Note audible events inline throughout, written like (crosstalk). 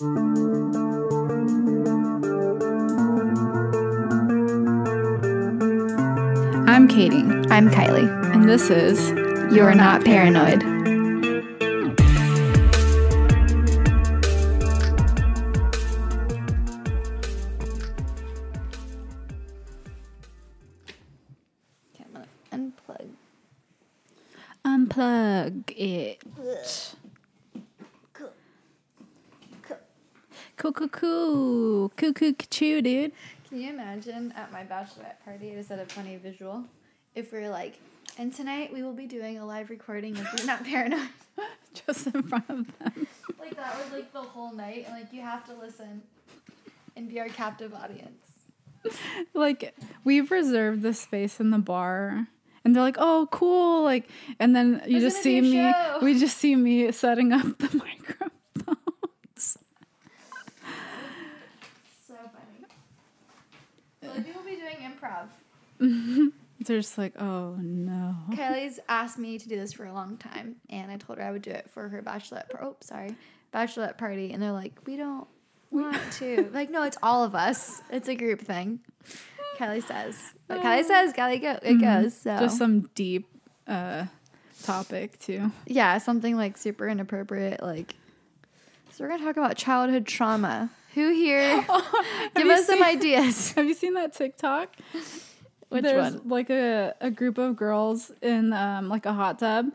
I'm Katie, I'm Kylie. and this is You're not paranoid. Okay, dude. Can you imagine at my bachelorette party? I just had a funny visual. If we are like, and tonight we will be doing a live recording of We're Not Paranoid. (laughs) Just in front of them. like that was like the whole night, and like you have to listen and be our captive audience. (laughs) Like, we've reserved the space in the bar. And they're like, oh, cool. Like, and then you There's just see me, we just see me setting up the (laughs) microphones. So funny. So like, we will be doing improv. (laughs) They're just like, oh, no. (laughs) Kylie's asked me to do this for a long time, and I told her I would do it for her bachelorette. Par- oh, sorry, bachelorette party, and they're like, we don't want (laughs) to. like, no, it's all of us. It's a group thing. Kylie says, but Kylie says, Kylie go, it goes. So Just some deep uh, topic, too. yeah, something like super inappropriate. Like, so we're gonna talk about childhood trauma. Who here? (laughs) Give you us some ideas. (laughs) Have you seen that TikTok? Which There's one? like a, a group of girls in um, like a hot tub.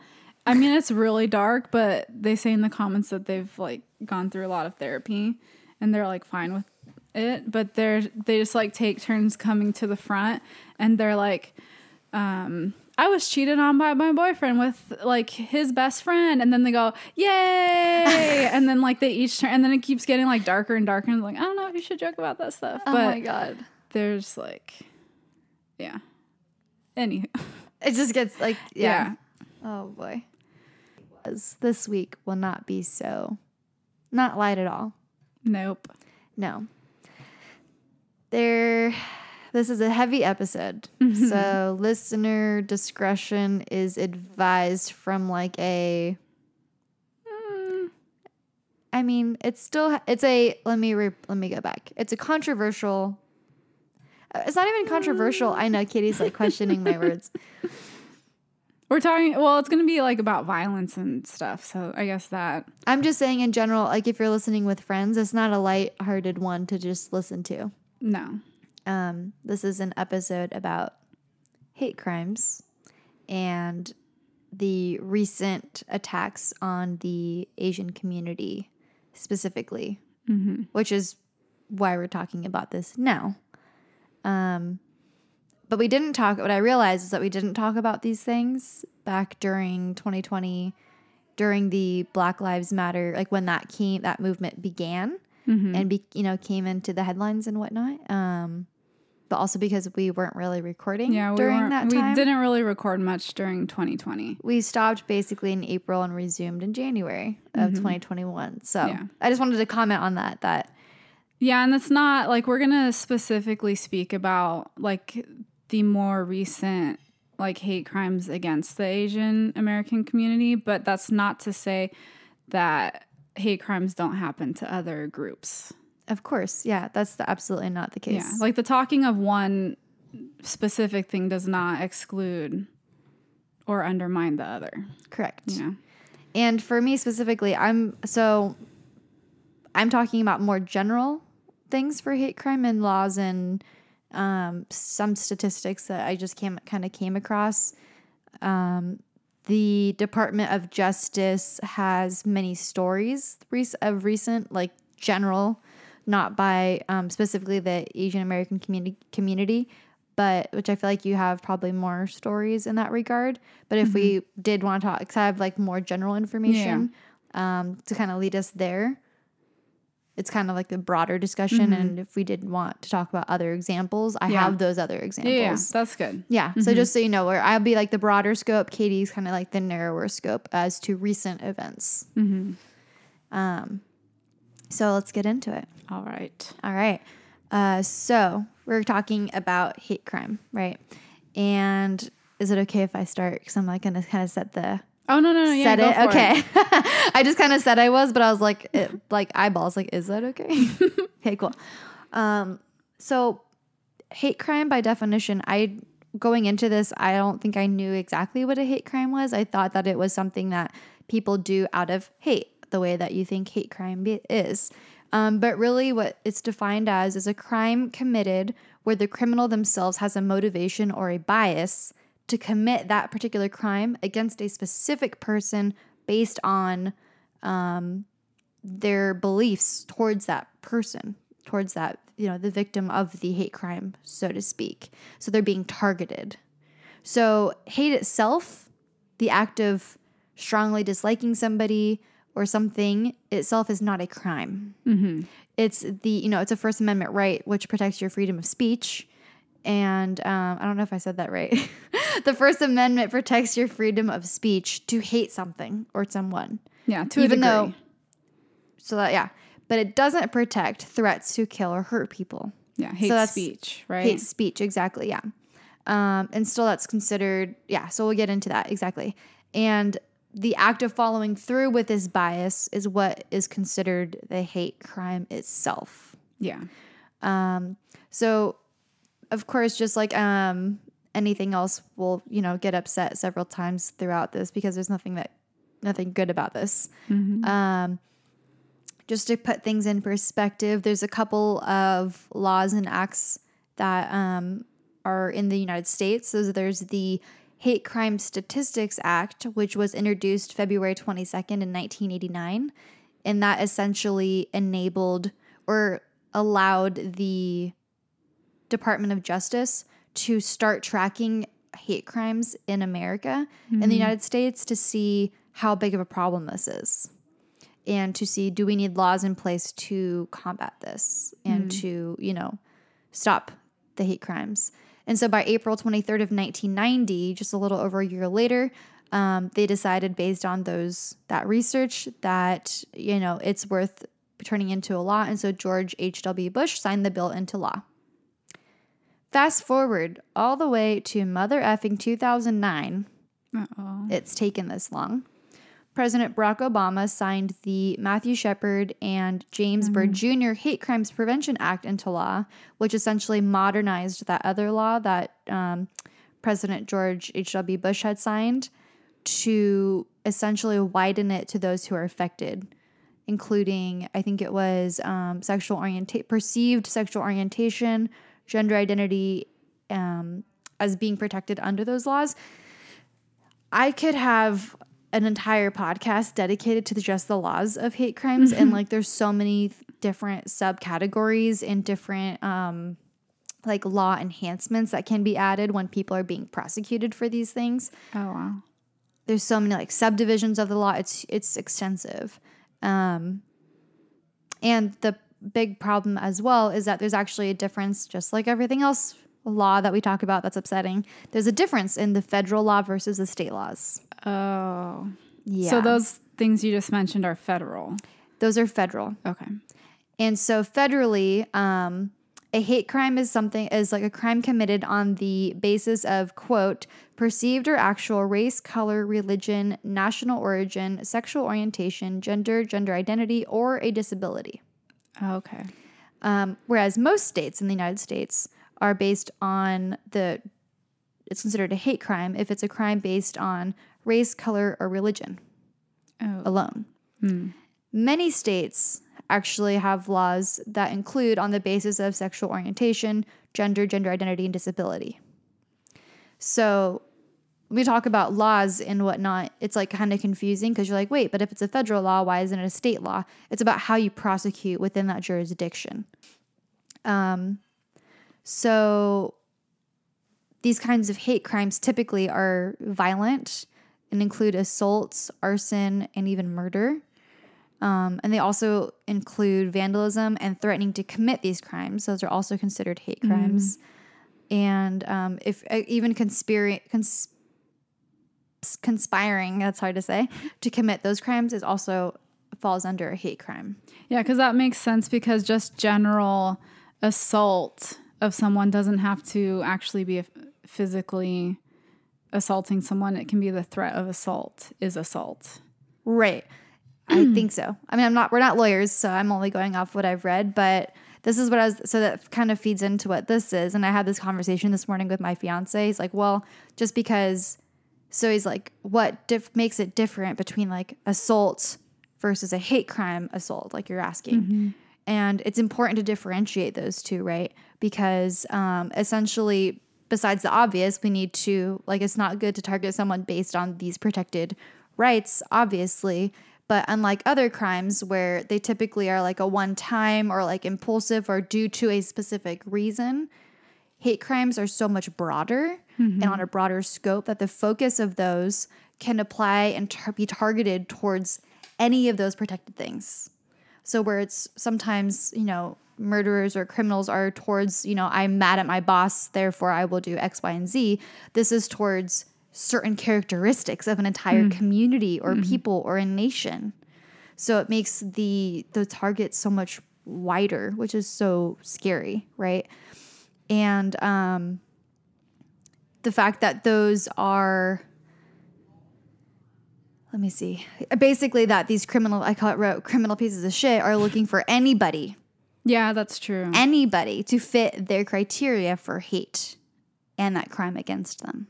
I mean, it's really dark, but they say in the comments that they've like gone through a lot of therapy and they're like fine with it. But they're they just like take turns coming to the front and they're like, um, I was cheated on by my boyfriend with like his best friend, and then they go, "Yay!" (laughs) and then like they each turn, and then it keeps getting like darker and darker, and like I don't know if you should joke about that stuff, Oh but my god. there's like, yeah. Anywho, (laughs) It just gets like yeah. yeah. Oh boy. This week will not be so not light at all. Nope. No. There this is a heavy episode. So listener discretion is advised from like a Mm, mean, it's still it's a let me re, let me go back. It's a controversial uh, it's not even controversial. I know Katie's like questioning my words. (laughs) (laughs) We're talking. Well, it's gonna be like about violence and stuff. So I guess that. I'm just saying in general, like if you're listening with friends, it's not a light-hearted one to just listen to. No. Um, this is an episode about hate crimes and the recent attacks on the Asian community specifically, Mm-hmm. which is why we're talking about this now. Um, but we didn't talk. What I realized is that we didn't talk about these things back during 2020, during the Black Lives Matter, like when that came, that movement began Mm-hmm. and be, you know came into the headlines and whatnot. Um, but also because we weren't really recording Yeah. We during weren't- that We didn't really record much during 2020. We stopped basically in April and resumed in January of 2021. So Mm-hmm. Yeah. I just wanted to comment on that. That Yeah, and it's not like we're gonna specifically speak about like the more recent like hate crimes against the Asian American community, but that's not to say that hate crimes don't happen to other groups. Of course, yeah, that's the, absolutely not the case. Yeah, like the talking of one specific thing does not exclude or undermine the other. correct. Know, And for me specifically, I'm so I'm talking about more general things for hate crime and laws and um, some statistics that I just came kind of came across. Um, the Department of Justice has many stories of recent, like general, not by um, specifically the Asian American community community, but which I feel like you have probably more stories in that regard. But if we did want to talk, because I have like more general information um, to kind of lead us there, it's kind of like the broader discussion. And if we did want to talk about other examples, I Yeah. have those other examples. yeah, that's good. Yeah. So just so you know, where I'll be like the broader scope, Katie's kind of like the narrower scope as to recent events. Um, so let's get into it. All right. All right. Uh, so we're talking about hate crime, right? And is it okay if I start? Because I'm like going to kind of set the Oh no no no! Yeah, said go it. Okay. (laughs) I just kind of said I was, but I was like, it, like eyeballs. Like, is that okay? (laughs) okay, cool. Um, so hate crime by definition, I going into this, I don't think I knew exactly what a hate crime was. I thought that it was something that people do out of hate, the way that you think hate crime be- is. Um, but really, what it's defined as is a crime committed where the criminal themselves has a motivation or a bias to commit that particular crime against a specific person based on um, their beliefs towards that person, towards that, you know, the victim of the hate crime, so to speak. So they're being targeted. So hate itself, the act of strongly disliking somebody or something itself is not a crime. It's the, you know, it's a First Amendment right which protects your freedom of speech. And um, I don't know if I said that right. (laughs) the First Amendment protects your freedom of speech to hate something or someone. Yeah, to Even though- So that, yeah. But it doesn't protect threats to kill or hurt people. yeah, hate that's speech, right? Hate speech, exactly. Yeah. Um, and still that's considered, yeah. So we'll get into that exactly. And the act of following through with this bias is what is considered the hate crime itself. yeah, Um, so, of course, just like um, anything else, we'll you know get upset several times throughout this because there's nothing that nothing good about this. Um, just to put things in perspective, there's a couple of laws and acts that um, are in the United States. So there's the Hate Crime Statistics Act, which was introduced February 22nd in 1989. And that essentially enabled or allowed the Department of Justice to start tracking hate crimes in America, in the hmm. United States, to see how big of a problem this is and to see do we need laws in place to combat this and hmm. to you know stop the hate crimes and so by april 23rd of 1990 just a little over a year later um, they decided based on those that research that you know it's worth turning into a law and so george h.w bush signed the bill into law fast forward all the way to mother effing 2009 Uh-oh. it's taken this long. President Barack Obama signed the Matthew Shepard and James Byrd Jr. Hate Crimes Prevention Act into law, which essentially modernized that other law that um, President George H.W. Bush had signed to essentially widen it to those who are affected, including, I think it was um, sexual orientation, perceived sexual orientation, gender identity um, as being protected under those laws. I could have an entire podcast dedicated to just the laws of hate crimes and like there's so many different subcategories and different um like law enhancements that can be added when people are being prosecuted for these things. Oh wow. There's so many like subdivisions of the law. It's it's extensive. Um and the big problem as well is that there's actually a difference just like everything else law that we talk about that's upsetting. There's a difference in the federal law versus the state laws. Oh. Yeah. So those things you just mentioned are federal. those are federal. Okay. And so federally, um, a hate crime is something is like a crime committed on the basis of quote perceived or actual race, color, religion, national origin, sexual orientation, gender, gender identity, or a disability. Okay. Um, whereas most states in the United States are based on the it's considered a hate crime if it's a crime based on race, color, or religion Oh. alone. Many states actually have laws that include on the basis of sexual orientation, gender, gender identity, and disability. So we talk about laws and whatnot. It's like kind of confusing because you're like, wait, but if it's a federal law, why isn't it a state law? It's about how you prosecute within that jurisdiction. Um, so these kinds of hate crimes typically are violent and include assaults, arson, and even murder. Um, and they also include vandalism and threatening to commit these crimes. Those are also considered hate crimes. And um, if uh, even conspira- cons- conspiring, that's hard to say, to commit those crimes is also falls under a hate crime. Yeah, because that makes sense because just general assault of someone doesn't have to actually be physically assaulting someone, it can be the threat of assault is assault. Right. I (clears throat) think so. I mean, I'm not, we're not lawyers, so I'm only going off what I've read, but this is what I was, so that kind of feeds into what this is. And I had this conversation this morning with my fiance. He's like, well, just because, so he's like, what diff- makes it different between like assault versus a hate crime assault, like you're asking? And it's important to differentiate those two, right? Because um, essentially, besides the obvious, we need to, like, it's not good to target someone based on these protected rights, obviously. But unlike other crimes where they typically are like a one time or like impulsive or due to a specific reason, hate crimes are so much broader and mm-hmm. on a broader scope that the focus of those can apply and tar- be targeted towards any of those protected things. So where it's sometimes, you know, murderers or criminals are towards, you know, I'm mad at my boss, therefore I will do X, Y, and Z. This is towards certain characteristics of an entire community or people or a nation. So it makes the the target so much wider, which is so scary, right? And um the fact that those are let me see. Basically that these criminal I call it wrote criminal pieces of shit are looking for anybody Yeah, that's true. anybody to fit their criteria for hate and that crime against them.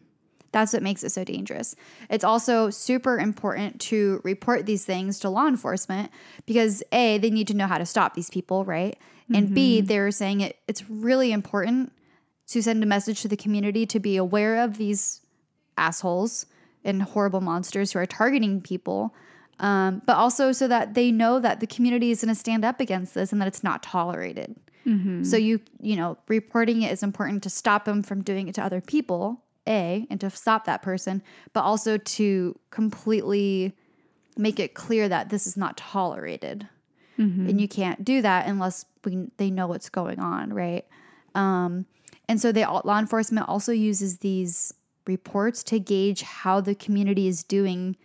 That's what makes it so dangerous. It's also super important to report these things to law enforcement because A, they need to know how to stop these people, right? And B, mm-hmm. they're saying it it's really important to send a message to the community to be aware of these assholes and horrible monsters who are targeting people um, but also so that they know that the community is going to stand up against this and that it's not tolerated. So you you know reporting it is important to stop them from doing it to other people, a, and to stop that person, but also to completely make it clear that this is not tolerated, and you can't do that unless we they know what's going on, right? Um, and so they law enforcement also uses these reports to gauge how the community is doing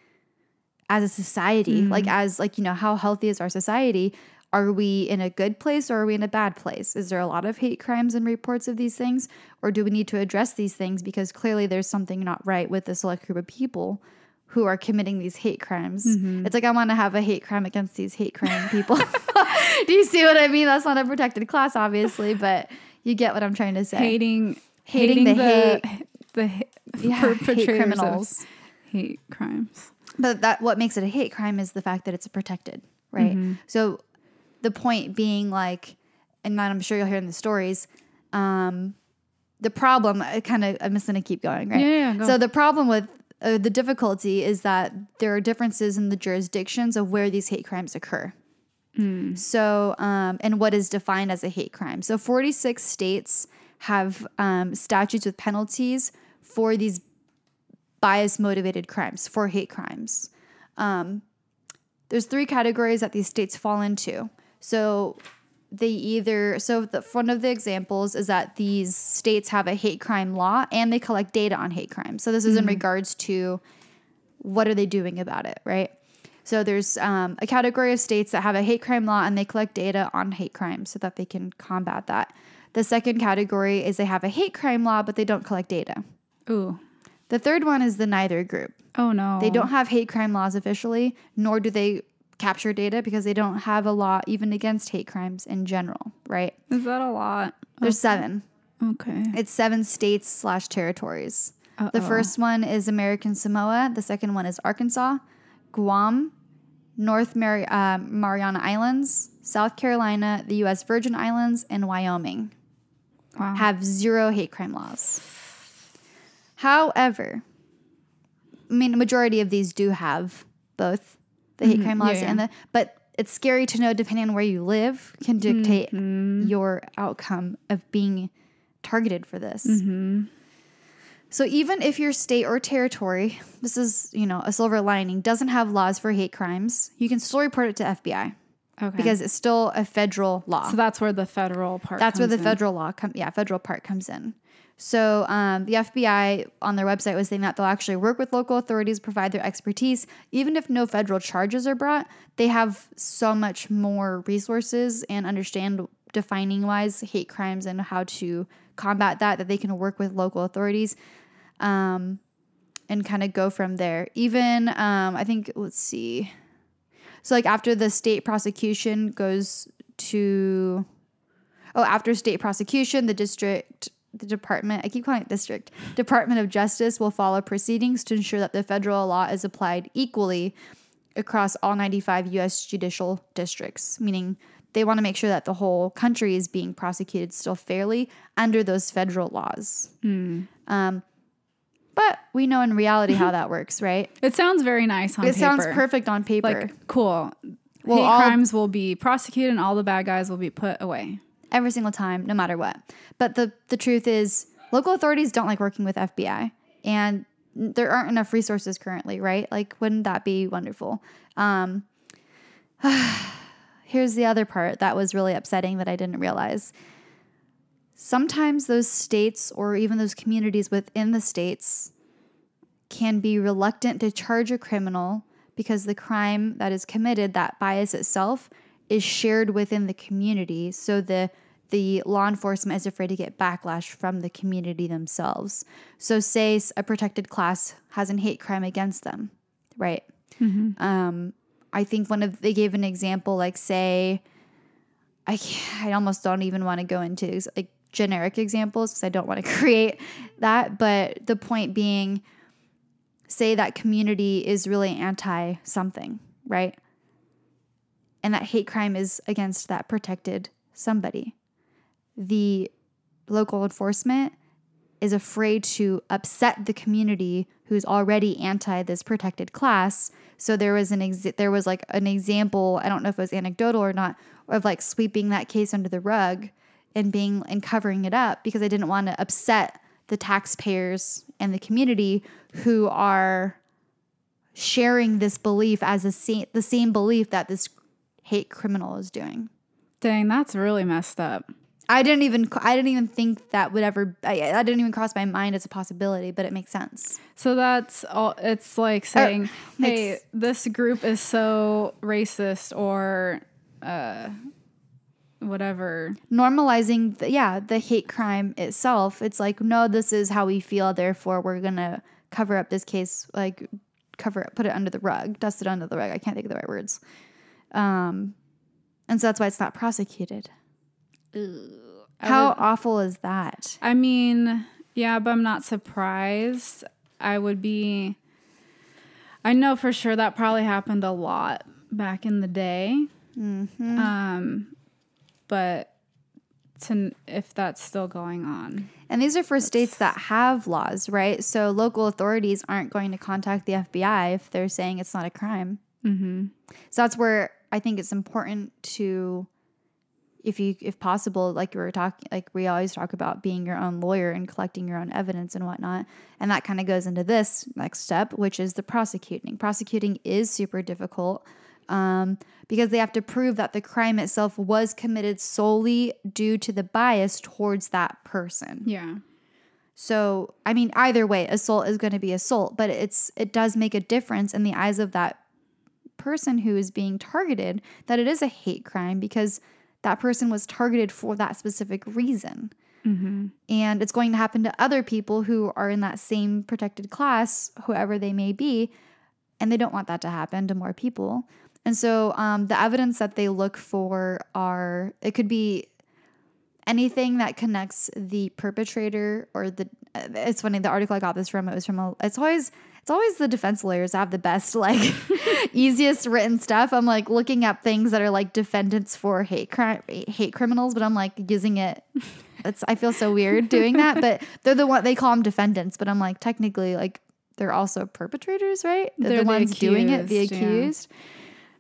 as a society mm-hmm. like as like you know how healthy is our society? Are we in a good place or are we in a bad place? Is there a lot of hate crimes and reports of these things? Or do we need to address these things? Because clearly there's something not right with the select group of people who are committing these hate crimes. Mm-hmm. It's like i want to have a hate crime against these hate crime people. (laughs) (laughs) Do you see what i mean? That's not a protected class obviously but you get what i'm trying to say. Hating Hating hating, the the the, ha- (laughs) Yeah, hate perpetrators criminals. of hate crimes. But that what makes it a hate crime is the fact that it's protected, right? So the point being like, and I'm sure you'll hear in the stories, um, the problem. Kind of I'm just gonna keep going, right? Yeah, yeah, go. So the problem with uh, the difficulty is that there are differences in the jurisdictions of where these hate crimes occur. So, um, and what is defined as a hate crime? So, 46 states have um, statutes with penalties for these bias motivated crimes, for hate crimes. Um, there's three categories that these states fall into. So, they either, so the, one of the examples is that these states have a hate crime law and they collect data on hate crimes. So, this is in regards to what are they doing about it, right? So there's um, a category of states that have a hate crime law and they collect data on hate crimes so that they can combat that. The second category is they have a hate crime law, but they don't collect data. Ooh. The third one is the neither group. Oh no. They don't have hate crime laws officially, nor do they capture data because they don't have a law even against hate crimes in general, right? Is that a lot? There's seven. Okay. It's seven states slash territories. The first one is American Samoa. The second one is Arkansas, Guam, North Mari- uh, Mariana Islands, South Carolina, the U.S. Virgin Islands, and Wyoming Wow. have zero hate crime laws. However, I mean, a majority of these do have both the hate crime laws Mm-hmm. yeah, and the, but it's scary to know depending on where you live can dictate Mm-hmm. your outcome of being targeted for this. Mm-hmm. So even if your state or territory, this is, you know, a silver lining, doesn't have laws for hate crimes, you can still report it to FBI okay. because it's still a federal law. so that's where the federal part. That's where the in. federal law come yeah, federal part comes in. So um, the FBI on their website was saying that they'll actually work with local authorities, provide their expertise, even if no federal charges are brought. They have so much more resources and understand defining wise hate crimes and how to combat that that they can work with local authorities. Um, and kind of go from there. Even um, I think let's see. So like after the state prosecution goes to oh after state prosecution, the district the department I keep calling it district Department of Justice will follow proceedings to ensure that the federal law is applied equally across all 95 US judicial districts, meaning they want to make sure that the whole country is being prosecuted still fairly under those federal laws. Um, but we know in reality how that (laughs) works, right? It sounds very nice on It paper. It sounds perfect on paper. Like cool. Well, Hate all- crimes will be prosecuted and all the bad guys will be put away. Every single time, no matter what. But the the truth is, local authorities don't like working with FBI, and there aren't enough resources currently, right? Like, wouldn't that be wonderful? Um, (sighs) here's the other part that was really upsetting that I didn't realize. Sometimes those states or even those communities within the states can be reluctant to charge a criminal because the crime that is committed, that bias itself, is shared within the community. So the the law enforcement is afraid to get backlash from the community themselves. So say a protected class has an hate crime against them, right? Um, I think one of they gave an example like say I can't- I almost don't even want to go into like generic examples because I don't want to (laughs) create that. But the point being, say that community is really anti something, right? And that hate crime is against that protected somebody. The local enforcement is afraid to upset the community who's already anti this protected class. So there was an ex- there was like an example, I don't know if it was anecdotal or not, of like sweeping that case under the rug and being and covering it up because I didn't want to upset the taxpayers and the community who are sharing this belief as a sa- the same belief that this hate criminal is doing. Dang, that's really messed up. I didn't even I didn't even think that would ever I, I didn't even cross my mind as a possibility, but it makes sense. So that's all. It's like saying, "Hey, makes- this group is so racist," or uh, whatever. Normalizing the, yeah, the hate crime itself. It's like no, this is how we feel, therefore we're going to cover up this case like cover it, put it under the rug, dust it under the rug. I can't think of the right words. Um and so that's why it's not prosecuted. I How would- awful is that? I mean, yeah, but I'm not surprised. I would be. I know for sure that probably happened a lot back in the day. Mm-hmm. Um, but to if that's still going on, And these are for states that have laws, right? So local authorities aren't going to contact the FBI if they're saying it's not a crime. mm-hmm. So that's where I think it's important to, if you, if possible, like we were talking, like we always talk about being your own lawyer and collecting your own evidence and whatnot. And that kind of goes into this next step, which is the prosecuting. Prosecuting is super difficult um, because they have to prove that the crime itself was committed solely due to the bias towards that person. yeah, So, I mean, either way, assault is going to be assault, but it's it does make a difference in the eyes of that person who is being targeted that it is a hate crime because that person was targeted for that specific reason. mm-hmm. And it's going to happen to other people who are in that same protected class, whoever they may be, and they don't want that to happen to more people. And so um, the evidence that they look for are it could be anything that connects the perpetrator or the it's funny the article i got this from it was from a it's always it's always the defense lawyers have the best (laughs) like easiest written stuff. I'm like looking up things that are like defendants for hate crime hate criminals but i'm like using it. It's i feel so weird doing that but they're the one they call them defendants but i'm like technically like they're also perpetrators right? They're, They're the the ones doing it the accused, yeah.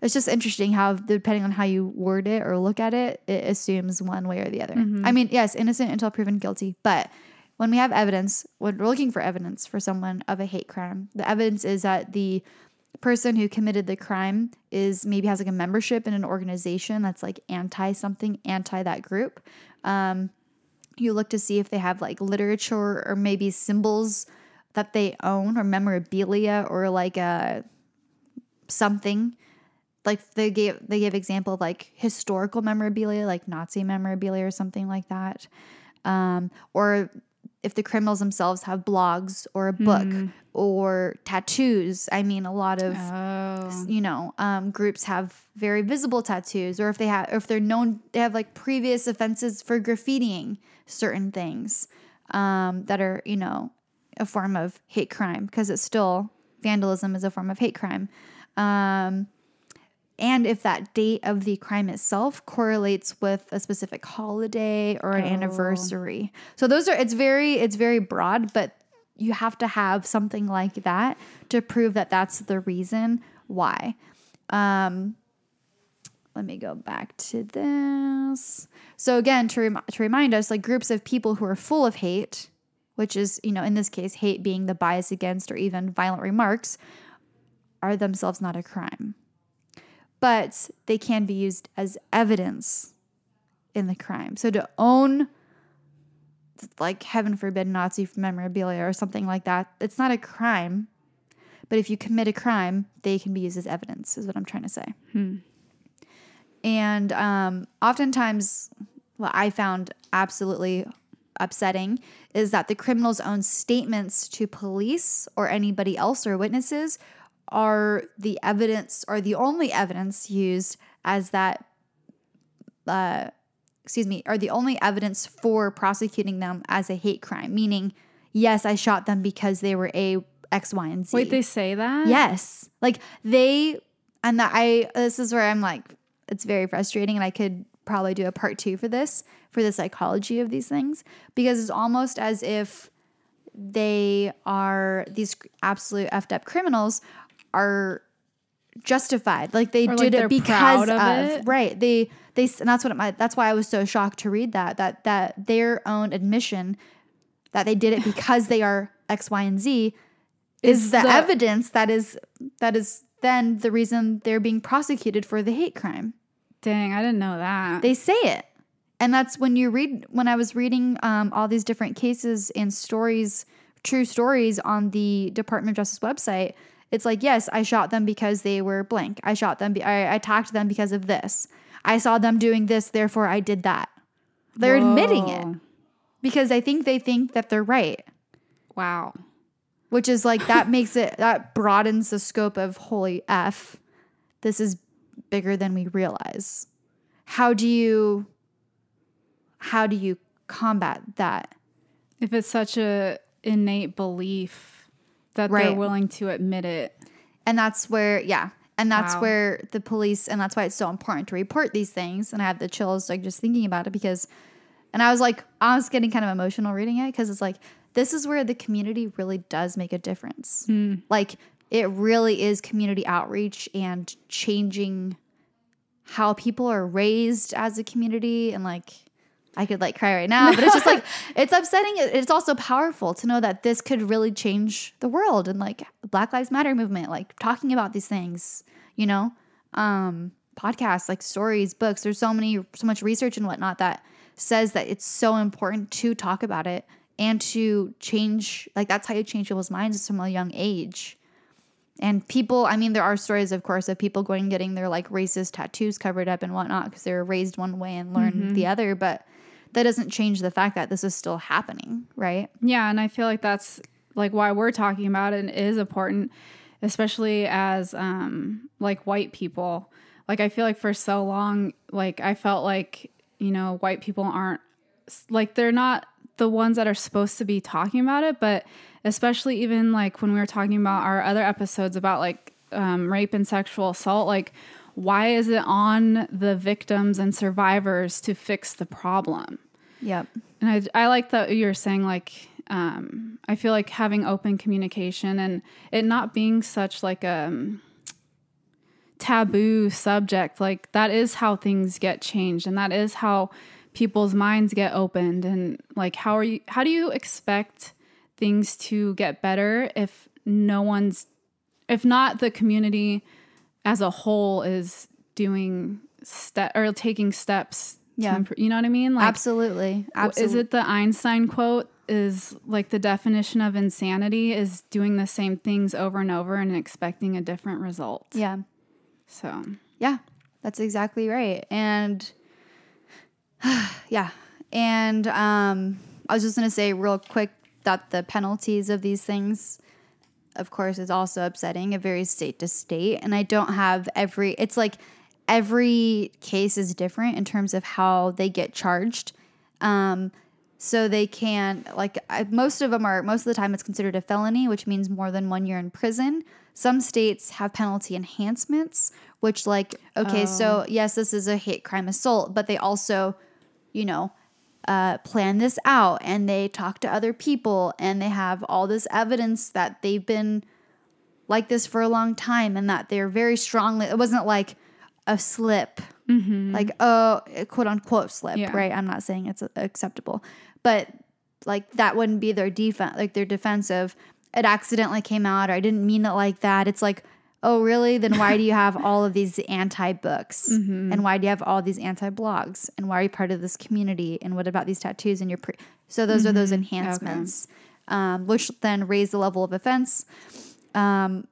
it's just interesting how depending on how you word it or look at it it assumes one way or the other. Mm-hmm. i mean yes innocent until proven guilty but when we have evidence when we're looking for evidence for someone of a hate crime the evidence is that the person who committed the crime is maybe has like a membership in an organization that's like anti something anti that group. Um, you look to see if they have like literature or maybe symbols that they own or memorabilia or like a something. Like they gave they gave example of like historical memorabilia like nazi memorabilia or something like that. Um, or if the criminals themselves have blogs or a book or tattoos. I mean, a lot of Oh. you know um, groups have very visible tattoos, or if they have, or if they're known, they have like previous offenses for graffitiing certain things um, that are you know a form of hate crime because it's still vandalism is a form of hate crime. Um, and if that date of the crime itself correlates with a specific holiday or an anniversary. So those are it's very it's very broad, but you have to have something like that to prove that that's the reason why. Um let me go back to this. So again, to rem- to remind us, like groups of people who are full of hate, which is you know in this case hate being the bias against or even violent remarks, are themselves not a crime but they can be used as evidence in the crime. So to own, like, heaven forbid, Nazi memorabilia or something like that, it's not a crime. But if you commit a crime, they can be used as evidence, is what I'm trying to say. And um, oftentimes, what I found absolutely upsetting is that the criminal's own statements to police or anybody else or witnesses are the evidence or the only evidence used as that uh excuse me are the only evidence for prosecuting them as a hate crime meaning yes i shot them because they were a x y and z Wait, they say that? Yes. Like they and that I this is where I'm like it's very frustrating and I could probably do a part 2 for this for the psychology of these things because it's almost as if they are these absolute effed up criminals are justified like they Or, did they're it because of, of it. right they they and that's what my, that's why I was so shocked to read that that that their own admission that they did it because they are X, Y, and Z is Is the, the- evidence that is that is then the reason they're being prosecuted for the hate crime. Dang, I didn't know that. They say it. And that's when you read when I was reading um, all these different cases and stories, true stories on the Department of Justice website. It's like, yes, I shot them because they were blank. I shot them. Be- I I attacked them because of this. I saw them doing this, therefore I did that. They're admitting it because I think they think that they're right. Wow. which is like that makes it that broadens the scope of holy f this is bigger than we realize how do you how do you combat that If it's such a innate belief that they're willing to admit it. and that's where yeah. And that's Wow. where the police and that's why it's so important to report these things. And i have the chills like just thinking about it because and i was like i was getting kind of emotional reading it because it's like this is where the community really does make a difference. Hmm. Like it really is community outreach and changing how people are raised as a community and like I could like cry right now, but it's just like (laughs) it's upsetting. It's also powerful to know that this could really change the world and like Black Lives Matter movement, like talking about these things, you know, um, podcasts, like stories, books. There's so many, so much research and whatnot that says that it's so important to talk about it and to change. Like that's how you change people's minds from a young age. And people, I mean, there are stories, of course, of people going and getting their like racist tattoos covered up and whatnot because they were raised one way and learned the other. But that doesn't change the fact that this is still happening, right? Yeah, and I feel like that's like why we're talking about it and it is important, especially as um like white people. Like I feel like for so long, like I felt like, you know, white people aren't like they're not the ones that are supposed to be talking about it, but especially even like when we were talking about our other episodes about like um, rape and sexual assault, like why is it on the victims and survivors to fix the problem? Yep. And I, I like that you're saying like um, I feel like having open communication and it not being such like a um, taboo subject like that is how things get changed and that is how people's minds get opened and like how are you how do you expect things to get better if no one's if not the community as a whole is doing step or taking steps to Yeah. improve, you know what I mean like Absolutely. Absolutely. is it the Einstein quote? Is like the definition of insanity is doing the same things over and over and expecting a different result. Yeah. So Yeah. That's exactly right. And (sighs) yeah. And um I was just gonna say real quick that the penalties of these things, of course, is also upsetting. It varies state to state, and I don't have every. It's like every case is different in terms of how they get charged. Um, so they can like I, most of them are most of the time it's considered a felony, which means more than one year in prison. Some states have penalty enhancements, which like okay, so yes, this is a hate crime assault, but they also, you know, uh, plan this out and they talk to other people and they have all this evidence that they've been like this for a long time and that they're very strongly it wasn't like a slip like oh quote unquote slip Yeah. right? I'm not saying it's acceptable. But like that wouldn't be their defense like their defensive it accidentally came out or i didn't mean it like that. It's like oh really? Then why do you have (laughs) all of these anti books and why do you have all these anti blogs and why are you part of this community? And what about these tattoos and your pre so those are those enhancements. Um, which then raise the level of offense. Um,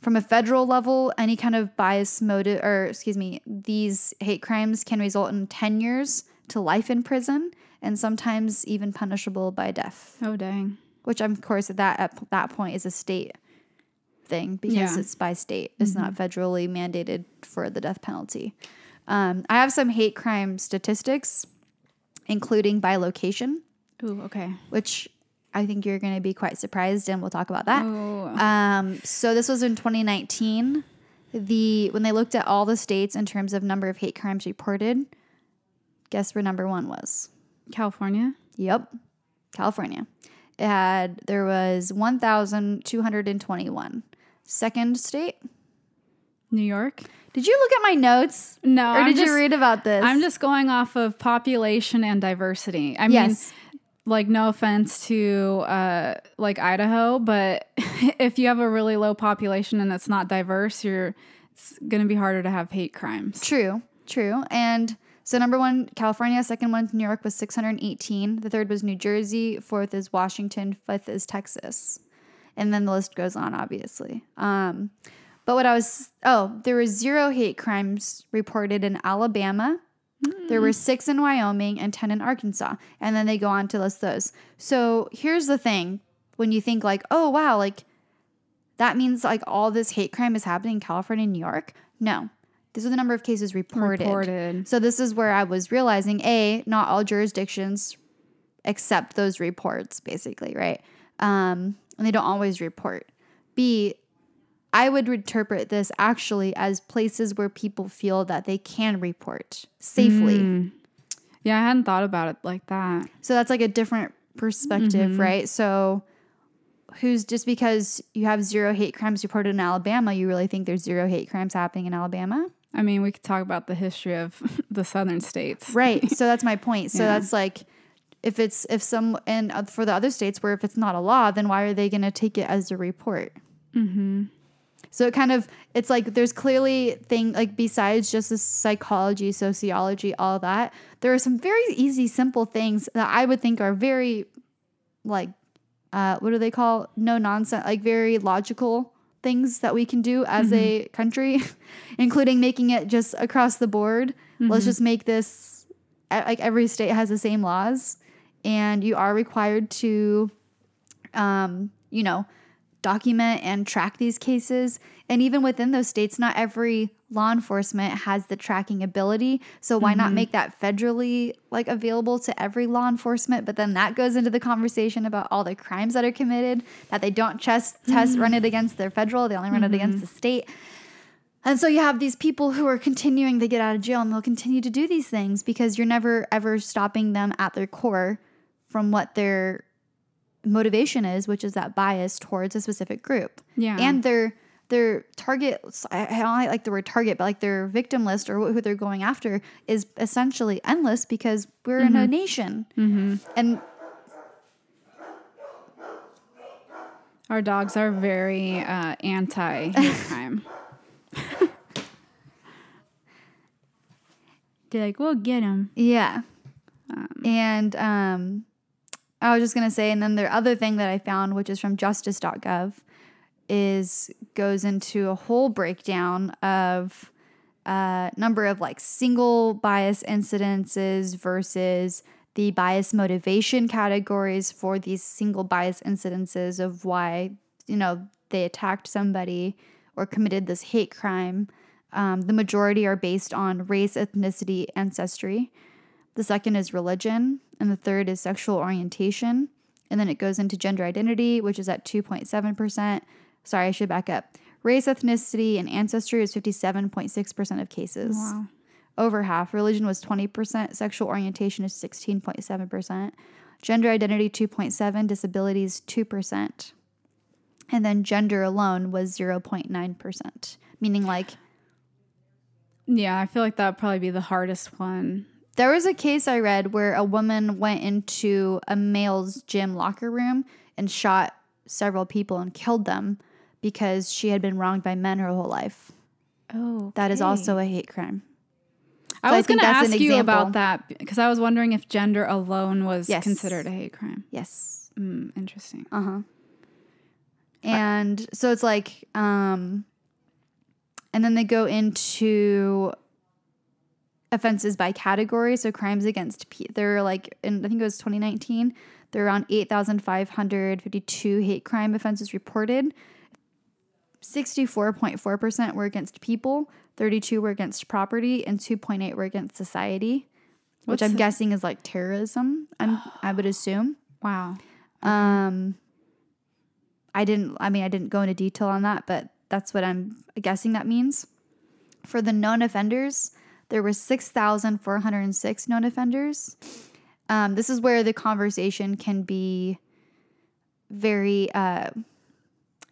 from a federal level, any kind of bias motive, or excuse me, these hate crimes can result in 10 years to life in prison and sometimes even punishable by death, Oh dang. which, of course, at that, at that point is a state thing because Yeah. it's by state. It's not federally mandated for the death penalty. Um, I have some hate crime statistics, including by location, Ooh, okay. which I think you're going to be quite surprised, and we'll talk about that. Um, so this was in 2019. The when they looked at all the states in terms of number of hate crimes reported, guess where number one was? California. Yep, California. It had there was 1,221. Second state. New York. Did you look at my notes, No, or I'm did just, you read about this? I'm just going off of population and diversity. I mean, like no offense to uh like Idaho, but (laughs) if you have a really low population and it's not diverse, you're it's going to be harder to have hate crimes. True, true. And so number one, California. Second one, New York was 618. The third was New Jersey. Fourth is Washington. Fifth is Texas. And then the list goes on, obviously. Um, but what I was, oh, there were zero hate crimes reported in Alabama. There were six in Wyoming and 10 in Arkansas. And then they go on to list those. So here's the thing when you think, like, oh, wow, like that means like all this hate crime is happening in California and New York. No, these are the number of cases reported. Reported. So this is where I was realizing a not all jurisdictions accept those reports, basically, right? Um, and they don't always report. B, I would interpret this actually as places where people feel that they can report safely. Mm. Yeah, I hadn't thought about it like that. So that's like a different perspective, right? So who's just because you have zero hate crimes reported in Alabama, you really think there's zero hate crimes happening in Alabama? I mean, we could talk about the history of (laughs) the southern states. Right. so that's my (laughs) point. So Yeah. that's like if it's if some and uh, for the other states where if it's not a law, then why are they going to take it as a report? Mm-hmm. So it kind of it's like there's clearly thing like besides just the psychology, sociology, all that. There are some very easy, simple things that I would think are very like uh, what do they call no nonsense like very logical things that we can do as a country (laughs) including making it just across the board let's just make this like every state has the same laws and you are required to um, you know document and track these cases. And even within those states not every law enforcement has the tracking ability. So why not mm-hmm. make that federally like available to every law enforcement? But then that goes into the conversation about all the crimes that are committed that they don't just test run it mm-hmm. against their federal they only run it against the mm-hmm. state. And so you have these people who are continuing to get out of jail and they'll continue to do these things because you're never ever stopping them at their core from what their motivation is, which is that bias towards a specific group. Yeah. And their their target I don't like the word target, but like their victim list or who they're going after is essentially endless because we're in a nation. And Our dogs are very uh, anti crime. (laughs) They're like, we'll get him. Yeah. and um, I was just going to say, and then the other thing that I found, which is from justice.gov, is goes into a whole breakdown of uh, number of like single bias incidences versus the bias motivation categories for these single bias incidences of why, you know, they attacked somebody or committed this hate crime. Um, the majority are based on race, ethnicity, ancestry. The second is religion, and the third is sexual orientation. And then it goes into gender identity, which is at 2.7%. Sorry, I should back up. Race, ethnicity, and ancestry is 57.6% of cases. Wow. Over half. Religion was 20%. Sexual orientation is 16.7%. Gender identity 2.7. Disabilities 2%. And then gender alone was 0.9%. Meaning like Yeah, I feel like that would probably be the hardest one. There was a case I read where a woman went into a male's gym locker room and shot several people and killed them because she had been wronged by men her whole life. Oh, That is also a hate crime. I so I was going to ask you about that because I was wondering if gender alone was Yes. considered a hate crime. Yes. Mm, interesting. Uh huh. And so it's like, um, and then they go into offenses by category. So crimes against, pe- they're like, in, I think it was 2019, there are around 8,552 hate crime offenses reported. 64.4% were against people, 32 were against property, and 2.8 were against society, which What's I'm the- guessing is like terrorism. I'm, I would assume. (gasps) Wow. Um, I didn't. I mean, I didn't go into detail on that, but that's what I'm guessing that means. For the known offenders, there were six thousand four hundred and six known offenders. Um, this is where the conversation can be very uh,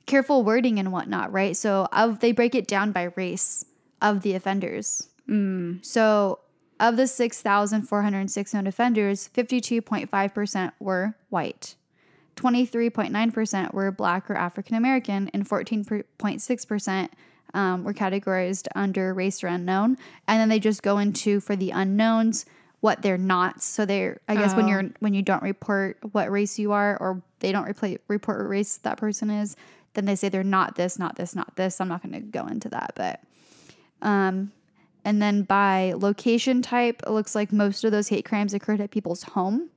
careful wording and whatnot, right? So, of they break it down by race of the offenders. So, of the 6,406 known offenders, 52.5% were white, 23.9% were black or African American, and 14.6% um, were categorized under race or unknown. And then they just go into for the unknowns what they're not. So they're, I guess, when Oh. you're when you don't report what race you are, or they don't repla report what race that person is, then they say they're not this, not this, not this. I'm not going to go into that, but um, and then by location type, it looks like most of those hate crimes occurred at people's home.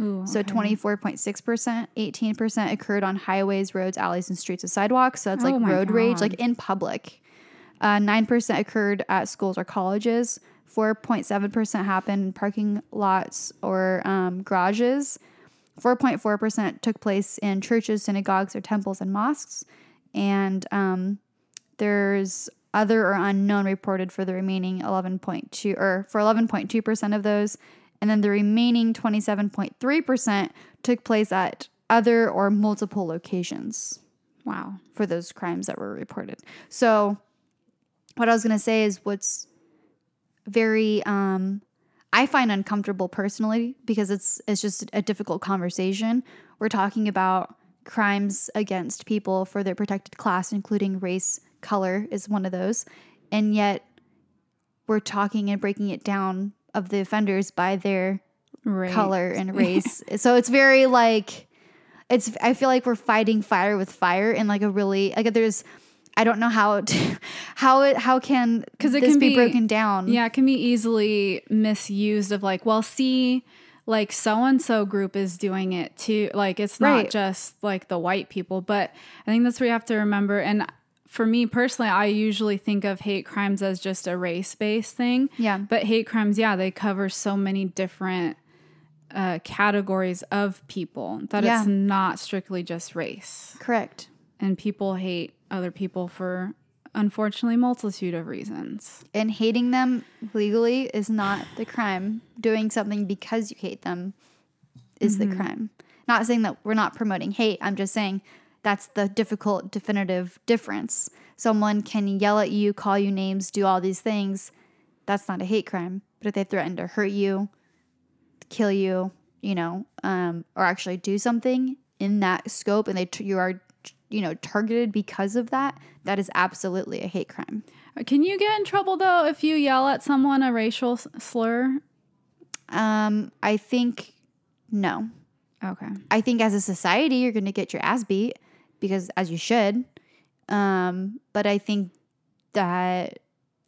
Ooh, So 24.6%, 18% occurred on highways, roads, alleys, and streets of sidewalks. So that's like Oh my road rage, like in public. Uh, 9% occurred at schools or colleges. 4.7% happened in parking lots or um, garages. 4.4% took place in churches, synagogues, or temples and mosques. And um, there's other or unknown reported for the remaining 11.2 or for 11.2% of those. And then the remaining 27.3% took place at other or multiple locations wow. for those crimes that were reported. So, what I was going to say is what's very um I find uncomfortable personally because it's it's just a difficult conversation. We're talking about crimes against people for their protected class including race, color is one of those. And yet we're talking and breaking it down of the offenders by their Right. color and (laughs) race. so it's very like it's I feel like we're fighting fire with fire in like a really like there's I don't know how to, (laughs) how it how can because it this can be, be- broken down. Yeah, it can be easily misused of like, well, see, like so and so group is doing it too. Like it's not Right. just like the white people, but I think that's what you have to remember. And for me personally, I usually think of hate crimes as just a race based thing. Yeah. But hate crimes, yeah, they cover so many different uh, categories of people that Yeah. it's not strictly just race. Correct. And people hate other people for unfortunately multitude of reasons. And hating them legally is not the crime. Doing something because you hate them is Mm-hmm. the crime. Not saying that we're not promoting hate. I'm just saying that's the difficult definitive difference. Someone can yell at you, call you names, do all these things. That's not a hate crime. But if they threaten to hurt you, kill you, you know, um, or actually do something in that scope, and they t- you are, you know, targeted because of that, that is absolutely a hate crime. Can you get in trouble though if you yell at someone a racial slur? Um, I think no. Okay. I think as a society, you're going to get your ass beat because, as you should. Um, but I think that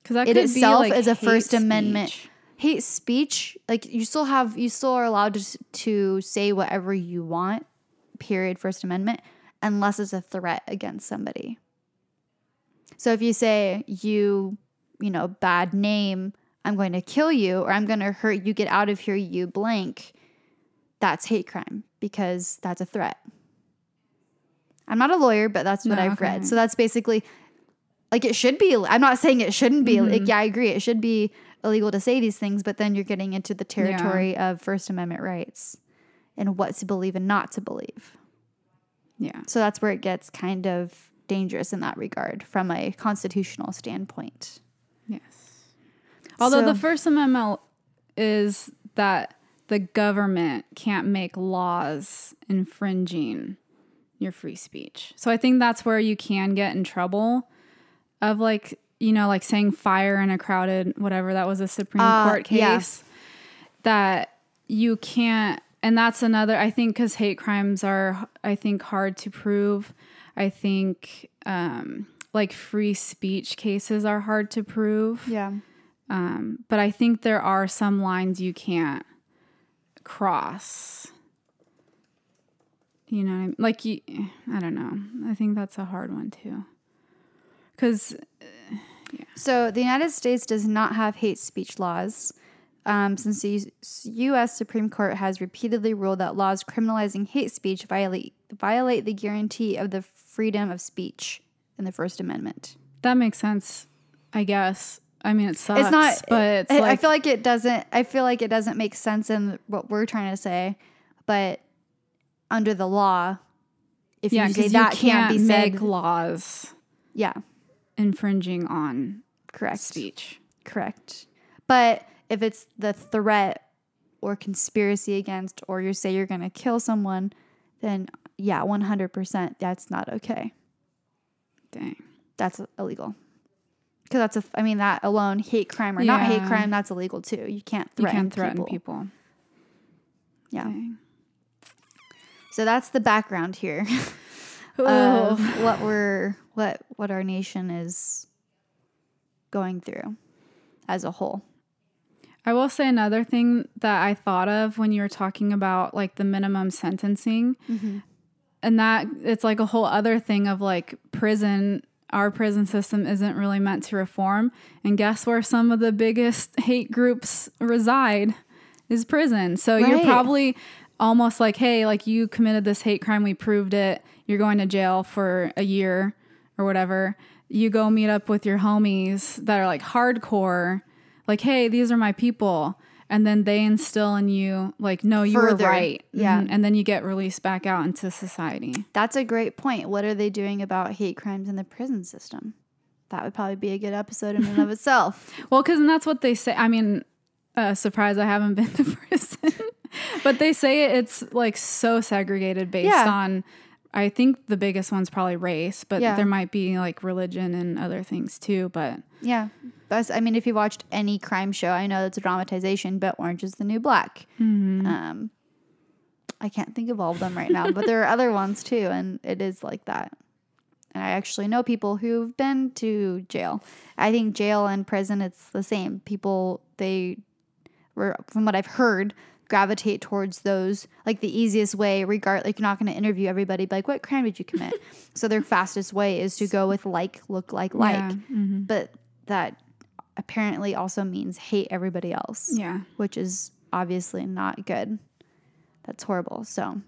Because that It could itself be like is a First Amendment- hate speech, like you still have, you still are allowed to, to say whatever you want, period, First Amendment, unless it's a threat against somebody. So if you say, you, you know, bad name, I'm going to kill you or I'm going to hurt you, get out of here, you blank, that's hate crime because that's a threat. I'm not a lawyer, but that's what No, I've okay. read. So that's basically like it should be. I'm not saying it shouldn't be. Mm-hmm. Like, yeah, I agree. It should be illegal to say these things, but then you're getting into the territory of First Amendment rights and what to believe and not to believe. Yeah. So that's where it gets kind of dangerous in that regard from a constitutional standpoint. Yes. Although So- the First Amendment is that the government can't make laws infringing your free speech. So I think that's where you can get in trouble of like, you know, like saying fire in a crowded whatever that was a Supreme Uh, Court case that you can't and that's another I think cuz hate crimes are I think hard to prove. I think um like free speech cases are hard to prove. Yeah. Um, but I think there are some lines you can't cross. You know, what I mean? like you, I don't know. I think that's a hard one too. Because So the United States does not have hate speech laws. Um, since the U- U.S. Supreme Court has repeatedly ruled that laws criminalizing hate speech violate violate the guarantee of the freedom of speech in the First Amendment. that makes sense, I guess. I mean, it sucks, it's not but it's I, like I feel like it doesn't i feel like it doesn't make sense in what we're trying to say but under the law if yeah, you say that you can't can't be said make laws yeah infringing on correct speech. correct but if it's the threat or conspiracy against or you say you're going to kill someone then yeah 100% that's not okay Dang. that's illegal because that's a i mean that alone hate crime or not hate crime that's illegal too you can't You threaten can't threaten people. people. yeah Dang. So that's the background here (laughs) of what we're what what our nation is going through as a whole. I will say another thing that I thought of when you were talking about like the minimum sentencing, mm-hmm. and that it's like a whole other thing of like prison. Our prison system isn't really meant to reform. And guess where some of the biggest hate groups reside is prison. So you're probably almost like, hey, like you committed this hate crime, we proved it, you're going to jail for a year or whatever. You go meet up with your homies that are like hardcore, like, hey, these are my people. And then they instill in you, like, no, you Further. were right. Yeah. And then you get released back out into society. That's a great point. What are they doing about hate crimes in the prison system? That would probably be a good episode in and of itself. (laughs) Well, because that's what they say. I mean, uh, surprise, I haven't been to (laughs) prison, but they say it's like so segregated based Yeah. on. I think the biggest one's probably race, but Yeah. there might be like religion and other things too. But Yeah. That's, I mean, if you watched any crime show, I know it's a dramatization, but Orange is the New Black. Um, I can't think of all of them right now, but there are other ones too, and it is like that. And I actually know people who've been to jail. I think jail and prison, it's the same. People, they were, from what I've heard, gravitate towards those like the easiest way regard like you're not going to interview everybody be like what crime did you commit (laughs) so their fastest way is to go with like look like like yeah, mhm. but that apparently also means hate everybody else, yeah, which is obviously not good. That's horrible. So,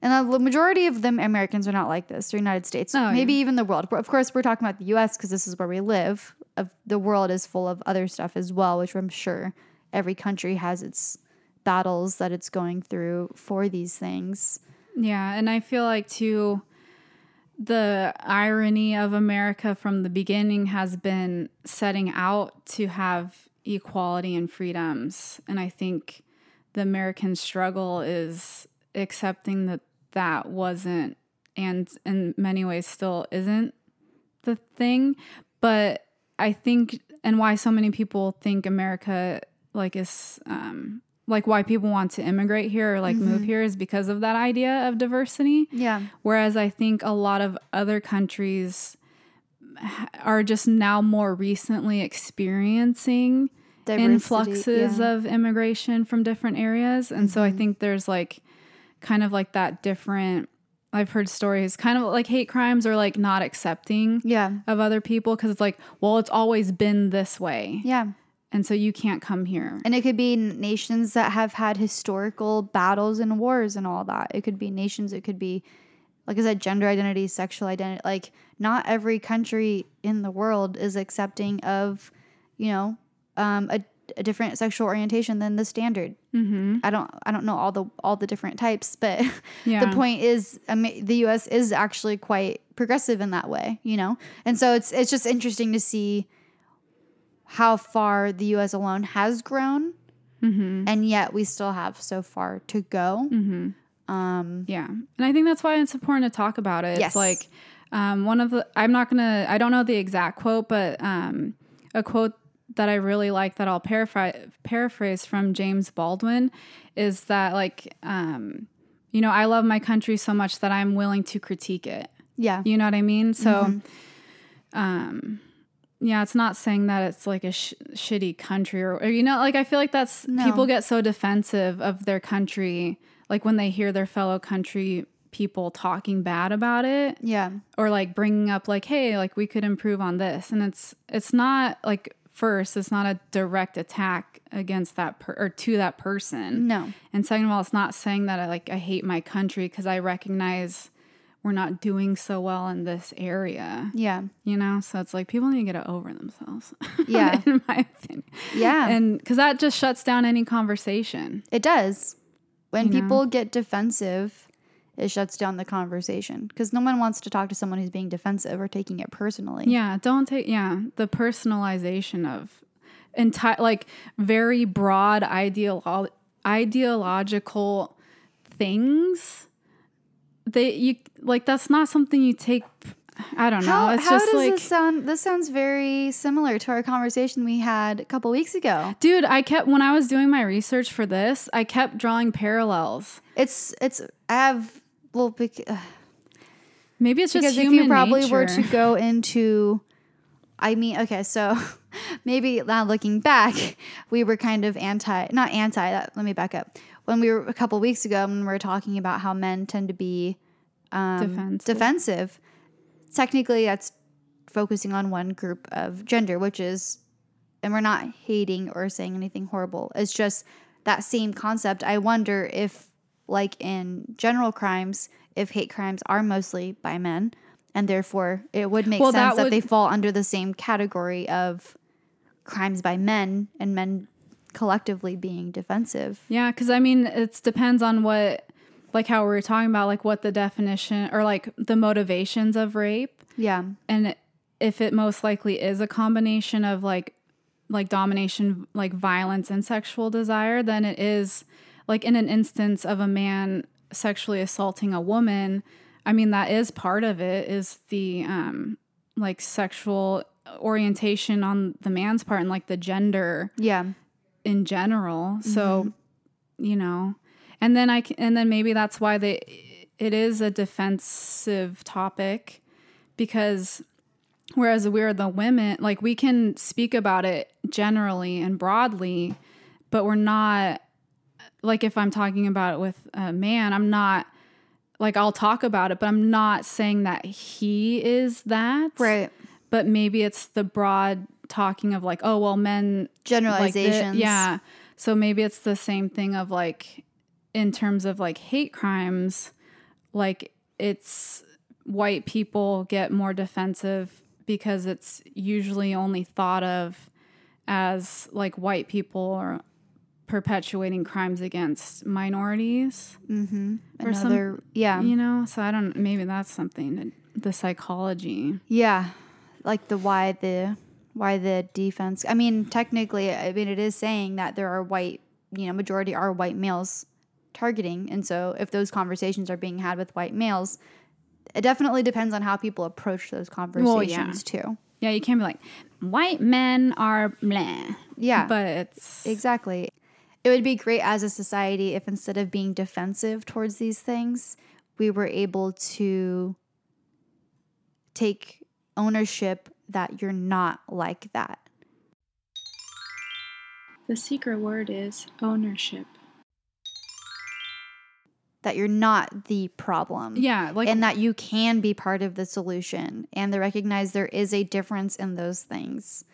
and the majority of them Americans are not like this. The United States, Oh, maybe even the world. Of course, we're talking about the U.S. because this is where we live. Of the world is full of other stuff as well, which I'm sure every country has its battles that it's going through for these things. yeah. And I feel like too, the irony of America from the beginning has been setting out to have equality and freedoms, and I think the American struggle is accepting that that wasn't and in many ways still isn't the thing but i think and why so many people think america like is um like why people want to immigrate here or like move here is because of that idea of diversity Yeah. whereas i think a lot of other countries are just now more recently experiencing Diversity, influxes yeah. of immigration from different areas. And so I Mm-hmm. think there's like kind of like that different, I've heard stories kind of like hate crimes or like not accepting Yeah. of other people because it's like, well, it's always been this way. Yeah. And so you can't come here. And it could be nations that have had historical battles and wars and all that. It could be nations, it could be, like I said, gender identity, sexual identity. Like, not every country in the world is accepting of, you know, um, a, a different sexual orientation than the standard. Mm-hmm. I don't, I don't know all the all the different types, but (laughs) Yeah. the point is, I mean, the U.S. is actually quite progressive in that way, you know. And so it's it's just interesting to see how far the U.S. alone has grown, Mm-hmm. and yet we still have so far to go. Um, Yeah. And I think that's why it's important to talk about it. Yes. It's like um, one of the, I'm not going to, I don't know the exact quote, but um, a quote that I really like that I'll paraphrase, paraphrase from James Baldwin is that, like, um, you know, I love my country so much that I'm willing to critique it. yeah, You know what I mean? So, um, yeah, it's not saying that it's like a sh- shitty country or, or, you know, like I feel like that's No. people get so defensive of their country, like when they hear their fellow country people talking bad about it yeah, or like bringing up like, hey, like we could improve on this, and it's it's not like first, it's not a direct attack against that per- or to that person. no, And second of all, it's not saying that I like I hate my country because I recognize we're not doing so well in this area. yeah, You know, so it's like people need to get over themselves. (laughs) Yeah. in my opinion. yeah. And because that just shuts down any conversation. it does. When You know? people get defensive, it shuts down the conversation because no one wants to talk to someone who's being defensive or taking it personally. Yeah, don't take yeah the personalization of entire like very broad ideolo- ideological things. They you like that's not something you take. I don't know. How, it's how just does like this sound? This sounds very similar to our conversation we had a couple weeks ago. Dude, I kept when I was doing my research for this, I kept drawing parallels. It's it's I have well bec- uh, Maybe it's just because if human you probably nature. were to go into I mean okay so (laughs) maybe now looking back we were kind of anti not anti that let me back up when we were a couple weeks ago when we were talking about how men tend to be um, Defensive. defensive technically that's focusing on one group of gender which is and we're not hating or saying anything horrible it's just that same concept i wonder if like in general crimes if hate crimes are mostly by men and therefore it would make Well, sense that that, would- they fall under the same category of crimes by men and men collectively being defensive Yeah, because I mean, it depends on what, like how we were talking about, like what the definition or like the motivations of rape, yeah and if it most likely is a combination of like, like domination, like violence and sexual desire, then it is like in an instance of a man sexually assaulting a woman. I mean, that is part of it. Is the um like sexual orientation on the man's part and like the gender yeah in general. So, mm-hmm. you know, and then I can, and then maybe that's why they it is a defensive topic because whereas we're the women, like we can speak about it generally and broadly, but we're not like if I'm talking about it with a man, I'm not like I'll talk about it, but I'm not saying that he is that. right But maybe it's the broad talking of like, oh well, men like generalizations yeah. So maybe it's the same thing of like in terms of like hate crimes, like it's white people get more defensive because it's usually only thought of as like white people are perpetuating crimes against minorities, mm-hmm. or some- another yeah you know? So I don't maybe that's something that the psychology. Yeah, like the why the why the defense. I mean, technically, I mean it is saying that there are white, you know, majority are white males targeting, and so if those conversations are being had with white males, it definitely depends on how people approach those conversations too. Yeah, you can't be like white men are blah. Yeah, But it's Exactly. It would be great as a society if instead of being defensive towards these things, we were able to take ownership that you're not like that. The secret word is ownership. That you're not the problem. Yeah, like and that you can be part of the solution and to recognize there is a difference in those things.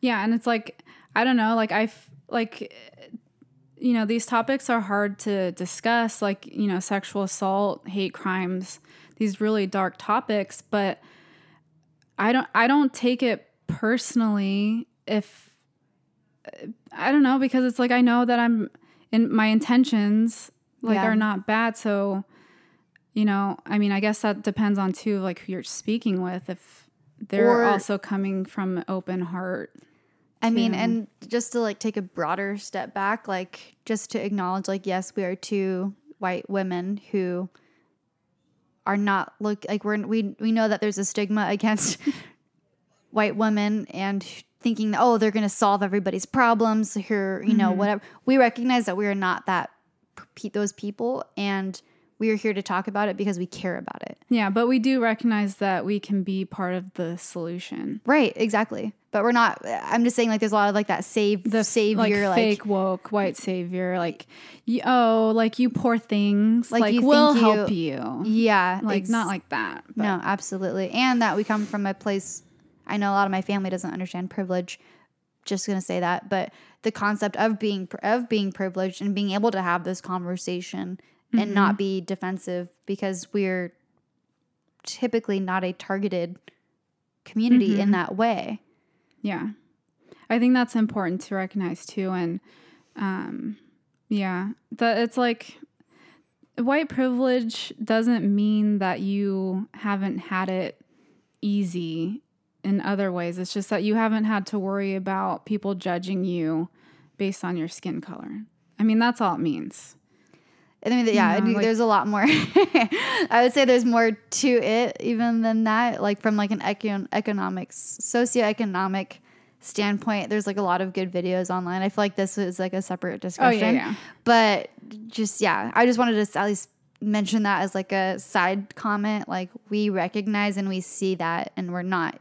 Yeah, and it's like I don't know, like I've, like you know, these topics are hard to discuss like, you know, sexual assault, hate crimes, these really dark topics, but I don't I don't take it personally if I don't know because it's like I know that I'm in my intentions like Yeah. are not bad so you know, I mean, I guess that depends on too like who you're speaking with if they're Or- also coming from an open heart. I mean, and just to like take a broader step back, like just to acknowledge, like, yes, we are two white women who are not look like we're we we know that there's a stigma against (laughs) white women and thinking that oh they're going to solve everybody's problems here you know mm-hmm. whatever. We recognize that we are not that those people and we are here to talk about it because we care about it Yeah, but we do recognize that we can be part of the solution. right exactly but we're not i'm just saying like there's a lot of like that save The savior like, like, fake woke white savior, like oh, like you poor things, Like, like, you we'll think help you. yeah Like ex- not like that. But No, absolutely. And that we come from a place I know a lot of my family doesn't understand privilege. Just going to say that, but the concept of being of being privileged and being able to have this conversation and not be defensive because we're typically not a targeted community in that way. Yeah. I think that's important to recognize too. And um, yeah, that it's like white privilege doesn't mean that you haven't had it easy in other ways. It's just that you haven't had to worry about people judging you based on your skin color. I mean, that's all it means. I mean, yeah, I know, think like- there's a lot more. (laughs) I would say there's more to it even than that. Like from like an econ- economics, socioeconomic standpoint, there's like a lot of good videos online. I feel like this is like a separate Oh, discussion. yeah, yeah. But just yeah, I just wanted to at least mention that as like a side comment. Like we recognize and we see that, and we're not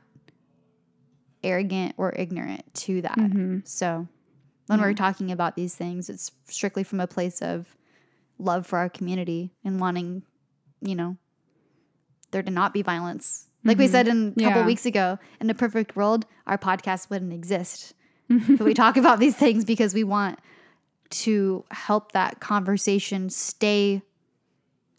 arrogant or ignorant to that. Mm-hmm. So when we're talking about these things, it's strictly from a place of love for our community and wanting, you know, there to not be violence. Like we said in a couple Yeah. weeks ago, in a perfect world, our podcast wouldn't exist. (laughs) but we talk about these things because we want to help that conversation stay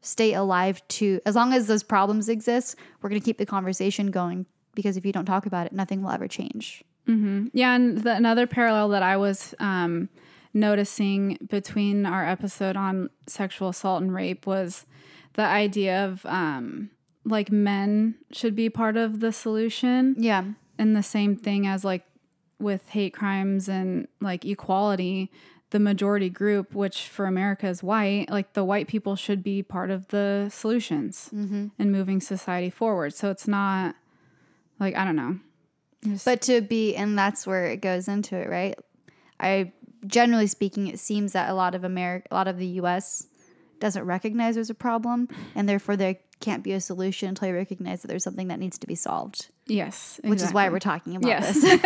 stay alive to as long as those problems exist, we're going to keep the conversation going because if you don't talk about it, nothing will ever change. Yeah, and the, another parallel that I was um, noticing between our episode on sexual assault and rape was the idea of um, like men should be part of the solution, Yeah. and the same thing as like with hate crimes and like equality. The majority group, which for America is white, like the white people should be part of the solutions and moving society forward. So it's not like I don't know. Just- But to be, and that's where it goes into it, right? I generally speaking, it seems that a lot of America, a lot of the U.S. doesn't recognize there's a problem, and therefore there can't be a solution until you recognize that there's something that needs to be solved. yes, Which is why we're talking about Yes. this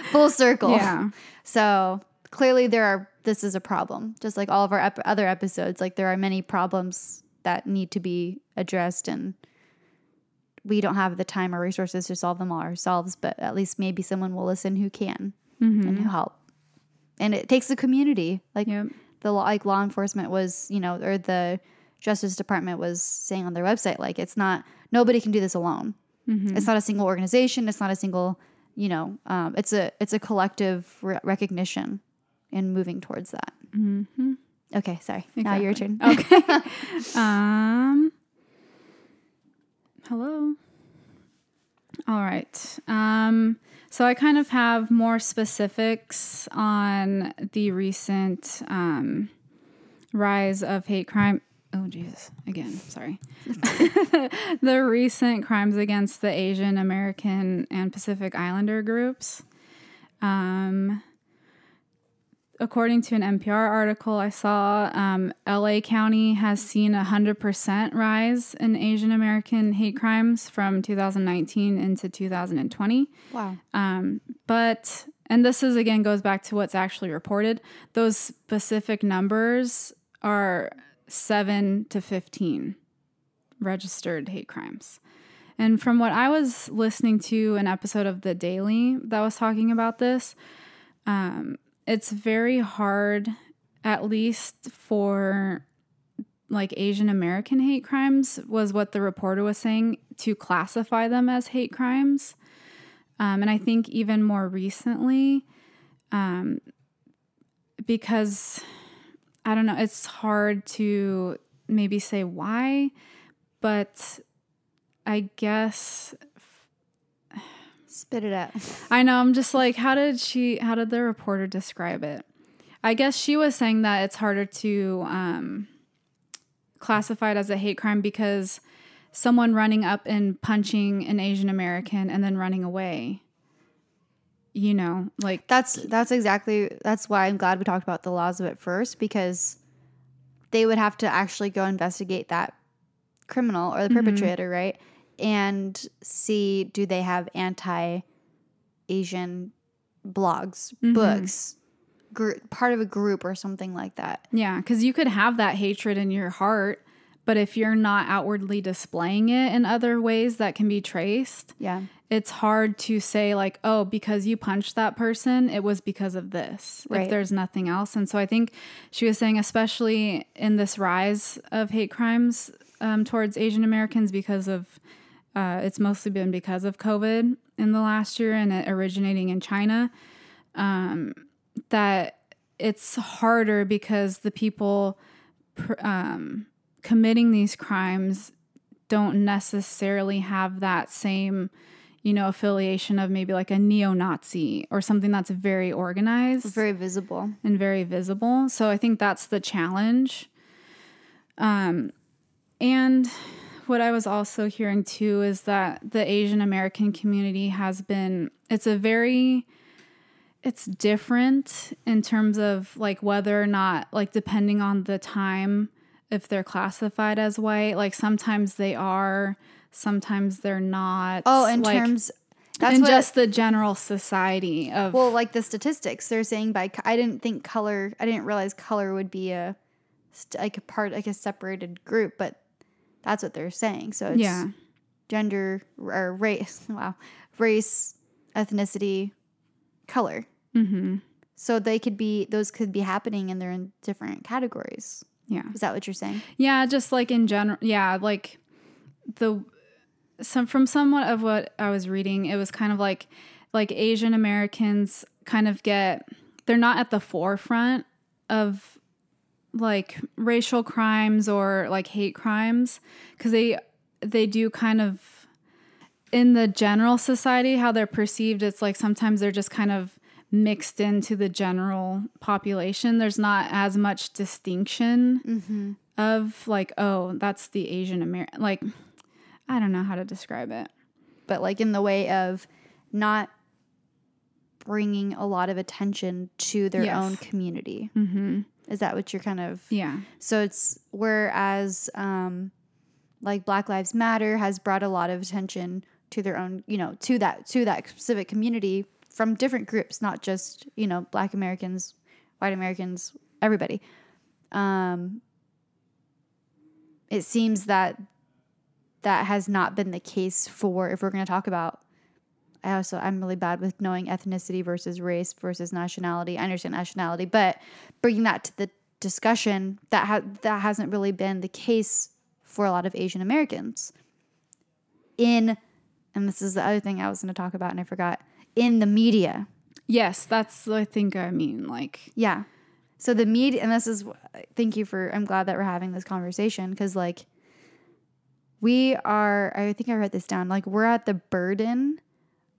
(laughs) full circle. Yeah. So clearly, there are. This is a problem, just like all of our ep- other episodes. Like there are many problems that need to be addressed, and we don't have the time or resources to solve them all ourselves. But at least maybe someone will listen who can mm-hmm. and who help. And it takes a community, like Yep. the law, like law enforcement was, you know, or the Justice Department was saying on their website, like it's not nobody can do this alone. It's not a single organization. It's not a single, you know, um, it's a it's a collective re- recognition and moving towards that. Okay, sorry. Now your turn. Okay. (laughs) um. Hello. All right. Um. So I kind of have more specifics on the recent um, rise of hate crime. Oh Jesus! Again, sorry. (laughs) the recent crimes against the Asian American and Pacific Islander groups. Um, according to an NPR article I saw, um, LA County has seen a 100% rise in Asian American hate crimes from 2019 into 2020. Wow. Um, but, and this is again goes back to what's actually reported, those specific numbers are 7 to 15 registered hate crimes. And from what I was listening to an episode of The Daily that was talking about this, um, it's very hard, at least for like Asian American hate crimes, was what the reporter was saying, to classify them as hate crimes. Um, and I think even more recently, um, because I don't know, it's hard to maybe say why, but I guess Spit it out. I know. I'm just like, how did she? How did the reporter describe it? I guess she was saying that it's harder to um, classify it as a hate crime because someone running up and punching an Asian American and then running away. You know, like That's that's exactly that's why I'm glad we talked about the laws of it first because they would have to actually go investigate that criminal or the perpetrator, right? And see do they have anti Asian blogs, books, gr- part of a group or something like that. Yeah, because you could have that hatred in your heart, but if you're not outwardly displaying it in other ways that can be traced, Yeah. it's hard to say, like, oh, because you punched that person, it was because of this, Right. if there's nothing else. And so I think she was saying, especially in this rise of hate crimes um, towards Asian Americans, because of uh, it's mostly been because of COVID in the last year and it originating in China. Um, that it's harder because the people pr- um, committing these crimes don't necessarily have that same you know affiliation of maybe like a neo-nazi or something that's very organized Very visible. and very visible. So i think that's the challenge. Um, and what i was also hearing too is that the asian american community has been it's a very it's different in terms of like whether or not like depending on the time if they're classified as white like sometimes they are sometimes they're not. Oh, in like, terms that's in just the general society of well, like the statistics they're saying by I didn't think color I didn't realize color would be a like a part like a separated group, but that's what they're saying. So it's yeah gender or race. (laughs) Wow, race, ethnicity, color. mm-hmm So they could be those could be happening and they're in different categories. yeah Is that what you're saying? Yeah, just like in general. Yeah, like the some from somewhat of what I was reading, it was kind of like like Asian Americans kind of get they're not at the forefront of like racial crimes or like hate crimes because they they do kind of in the general society how they're perceived it's like sometimes they're just kind of mixed into the general population there's not as much distinction of like oh that's the asian american like i don't know how to describe it But like in the way of not bringing a lot of attention to their Yes. own community. mm-hmm. Is that what you're kind of yeah So it's whereas um like Black Lives Matter has brought a lot of attention to their own, you know, to that to that specific community from different groups, not just, you know, black Americans, white Americans, everybody. Um it seems that that has not been the case for if we're going to talk about I also I'm really bad with knowing ethnicity versus race versus nationality. I understand nationality, but bringing that to the discussion that ha- that hasn't really been the case for a lot of Asian Americans. In and this is the other thing I was going to talk about and I forgot in the media. yes that's i think i mean like Yeah. So the media, and this is, thank you for, I'm glad that we're having this conversation because, like, we are, I think I wrote this down, like, we're at the burden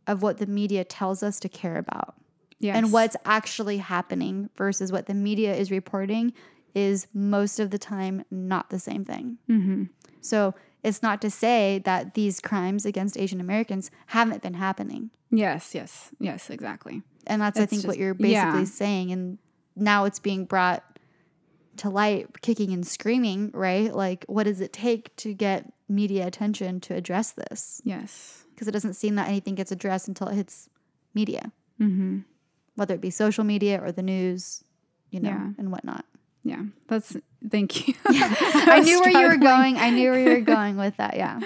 of what the media tells us to care about. yes And what's actually happening versus what the media is reporting is most of the time not the same thing. mm-hmm. So it's not to say that these crimes against Asian Americans haven't been happening. yes yes yes exactly And that's, I It's think, what you're basically yeah. saying. And now it's being brought to light, kicking and screaming, right? Like, what does it take to get media attention to address this? Yes. Because it doesn't seem that anything gets addressed until it hits media, Mm-hmm. whether it be social media or the news, you know, Yeah. and whatnot. Yeah. That's thank you. (laughs) (laughs) I was knew where you were going. I knew where you were (laughs) going with that. Yeah.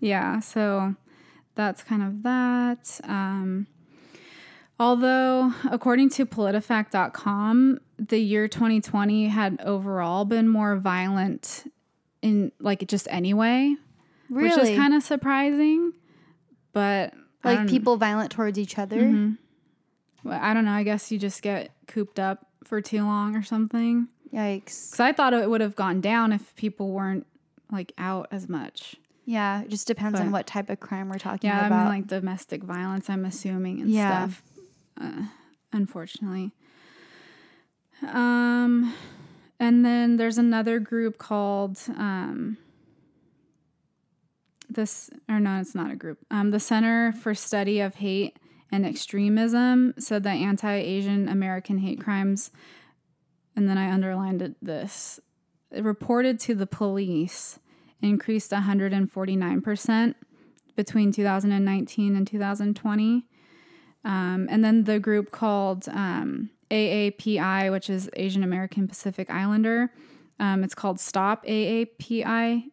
Yeah, so that's kind of that. Um, although, according to PolitiFact.com, the year 2020 had overall been more violent in like just anyway, Really? which is kind of surprising. But like people violent towards each other. Mhm. Well, I don't know. I guess you just get cooped up for too long or something. Yikes. Because I thought it would have gone down if people weren't like out as much. Yeah. It just depends on what type of crime we're talking Yeah, about. Yeah, I mean like domestic violence. I'm assuming and Yeah. stuff. Uh, unfortunately. Um, and then there's another group called um, this, or no, it's not a group. Um, the Center for Study of Hate and Extremism said that anti-Asian American hate crimes, and then I underlined it, this, reported to the police increased 149% between 2019 and 2020. Um, and then the group called um, AAPI, which is Asian American Pacific Islander, um, it's called Stop AAPI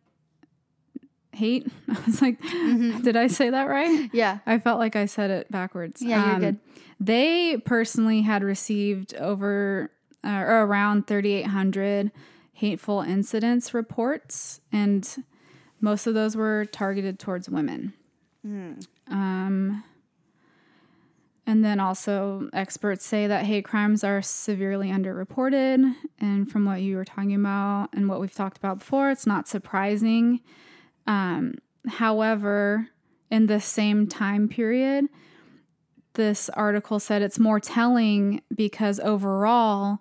Hate. (laughs) I was like, did I say that right? yeah. I felt like I said it backwards. Yeah, you're Um, good. They personally had received over uh, or around 3,800 hateful incidents reports, and most of those were targeted towards women. Um, and then also, experts say that hate crimes are severely underreported. And from what you were talking about and what we've talked about before, it's not surprising. Um, however, in the same time period, this article said it's more telling because overall,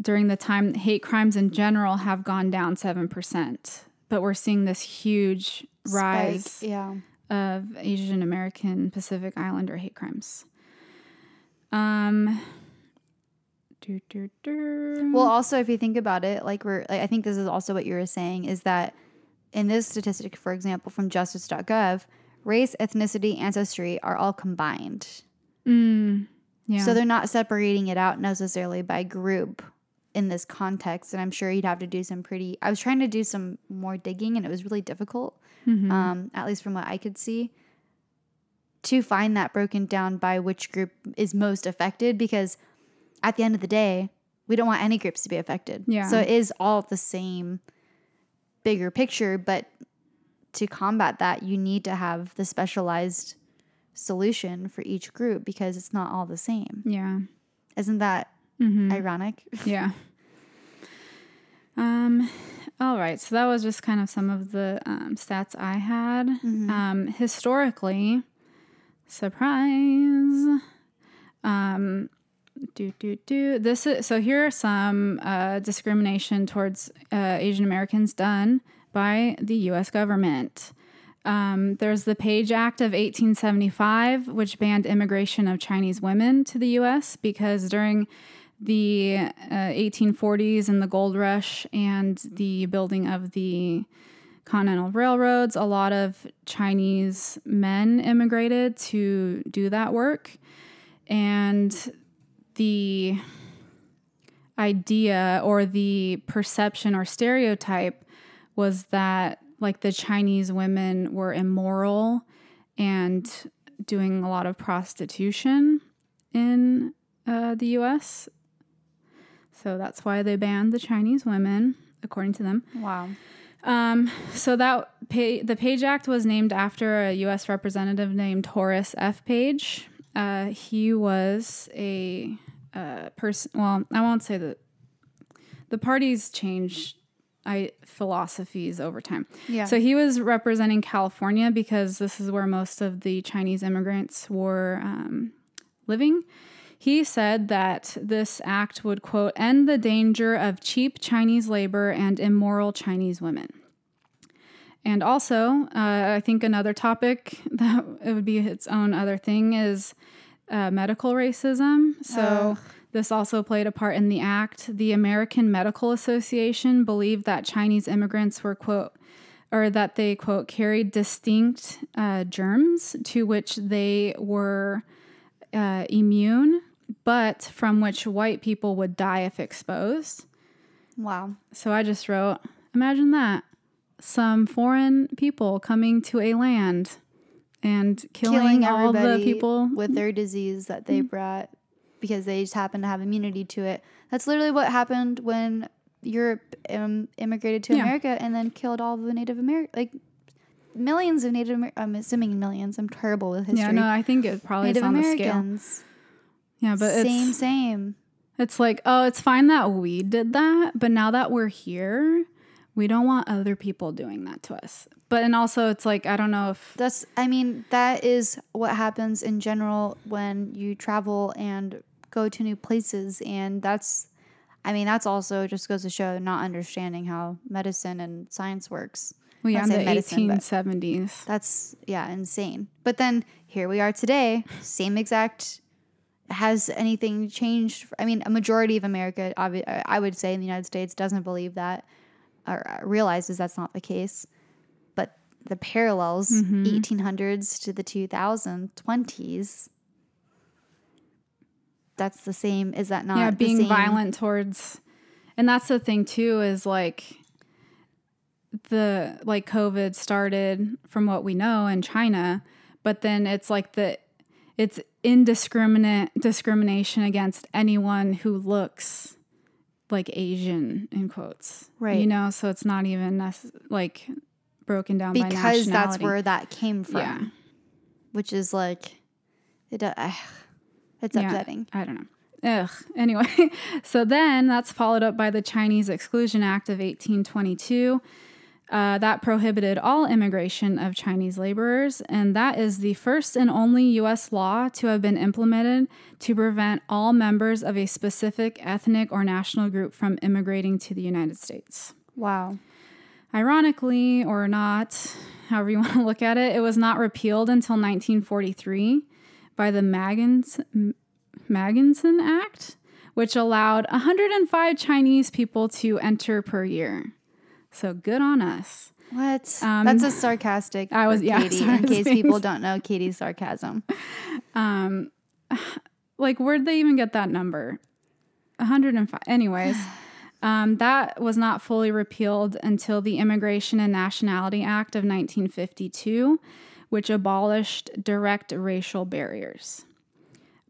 during the time, hate crimes in general have gone down 7%. But we're seeing this huge rise Spike. Yeah. of Asian American Pacific Islander hate crimes. Um. Well, also, if you think about it, like we're, like, I think this is also what you were saying is that in this statistic, for example, from justice.gov, race, ethnicity, ancestry are all combined. Mm, yeah. So they're not separating it out necessarily by group in this context. And I'm sure you'd have to do some pretty, I was trying to do some more digging and it was really difficult, Mhm. um, at least from what I could see, to find that broken down by which group is most affected because at the end of the day, we don't want any groups to be affected. Yeah. So it is all the same bigger picture, but to combat that, you need to have the specialized solution for each group because it's not all the same. yeah. Isn't that Mhm. ironic? (laughs) Yeah. Um, all right. So that was just kind of some of the um, stats I had. Um, historically, surprise. Um, do do do. This is so. Here are some uh, discrimination towards uh, Asian Americans done by the U.S. government. Um, there's the Page Act of 1875, which banned immigration of Chinese women to the U.S. because during the uh, 1840s and the gold rush and the building of the continental railroads, a lot of Chinese men immigrated to do that work. And the idea or the perception or stereotype was that like the Chinese women were immoral and doing a lot of prostitution in uh, the US. So that's why they banned the Chinese women, according to them. Wow. Um, so that pa- the Page Act was named after a U.S. representative named Horace F. Page. Uh, he was a uh, person. Well, I won't say that the parties change I philosophies over time. Yeah. So he was representing California because this is where most of the Chinese immigrants were um, living. He said that this act would, quote, end the danger of cheap Chinese labor and immoral Chinese women. And also, uh, I think another topic (laughs) that it would be its own other thing is uh, medical racism. So Ugh. This also played a part in the act. The American Medical Association believed that Chinese immigrants were, quote, or that they, quote, carried distinct uh, germs to which they were uh, immune, but from which white people would die if exposed. Wow. So I just wrote, imagine that. Some foreign people coming to a land and killing, Killing all the people. with their disease that they brought because they just happen to have immunity to it. That's literally what happened when Europe um, immigrated to Yeah. America and then killed all the Native American, like millions of Native. Amer- I'm assuming millions. I'm terrible with history. Yeah, no, I think it probably Native is on the scale. Americans. Yeah, but same, same. it's like, oh, it's fine that we did that, but now that we're here, we don't want other people doing that to us. But and also it's like I don't know if That's, I mean, that is what happens in general when you travel and go to new places. And that's, I mean, that's also just goes to show not understanding how medicine and science works. we Not on the saying medicine, eighteen seventies. That's, yeah, insane. But then here we are today, same exact. Has anything changed? I mean, a majority of America, I would say in the United States, doesn't believe that or uh, realizes that's not the case. But the parallels, Mm-hmm. 1800s to the 2020s, that's the same. Is that not yeah, being violent towards and that's the thing too is like the like COVID started from what we know in China, but then it's like the it's indiscriminate discrimination against anyone who looks like Asian in quotes. Right. You know, so it's not even like broken down by Because that's where that came from. Yeah. Which is like, it, uh, it's Yeah, upsetting. I don't know. Ugh. (laughs) Anyway, (laughs) so then that's followed up by the Chinese Exclusion Act of 1822. Uh, that prohibited all immigration of Chinese laborers, and that is the first and only U.S. law to have been implemented to prevent all members of a specific ethnic or national group from immigrating to the United States. Wow. Ironically, or not, however you (laughs) want to look at it, it was not repealed until 1943 by the Magins, Magnuson Act, which allowed 105 Chinese people to enter per year. So good on us. What? Um, That's a sarcastic. I was- yeah, (laughs) Katie, in case people don't know Katie's sarcasm. Um, (sighs) like, where'd they even get that number? 105. Anyways, (sighs) um, that was not fully repealed until the Immigration and Nationality Act of 1952, which abolished direct racial barriers.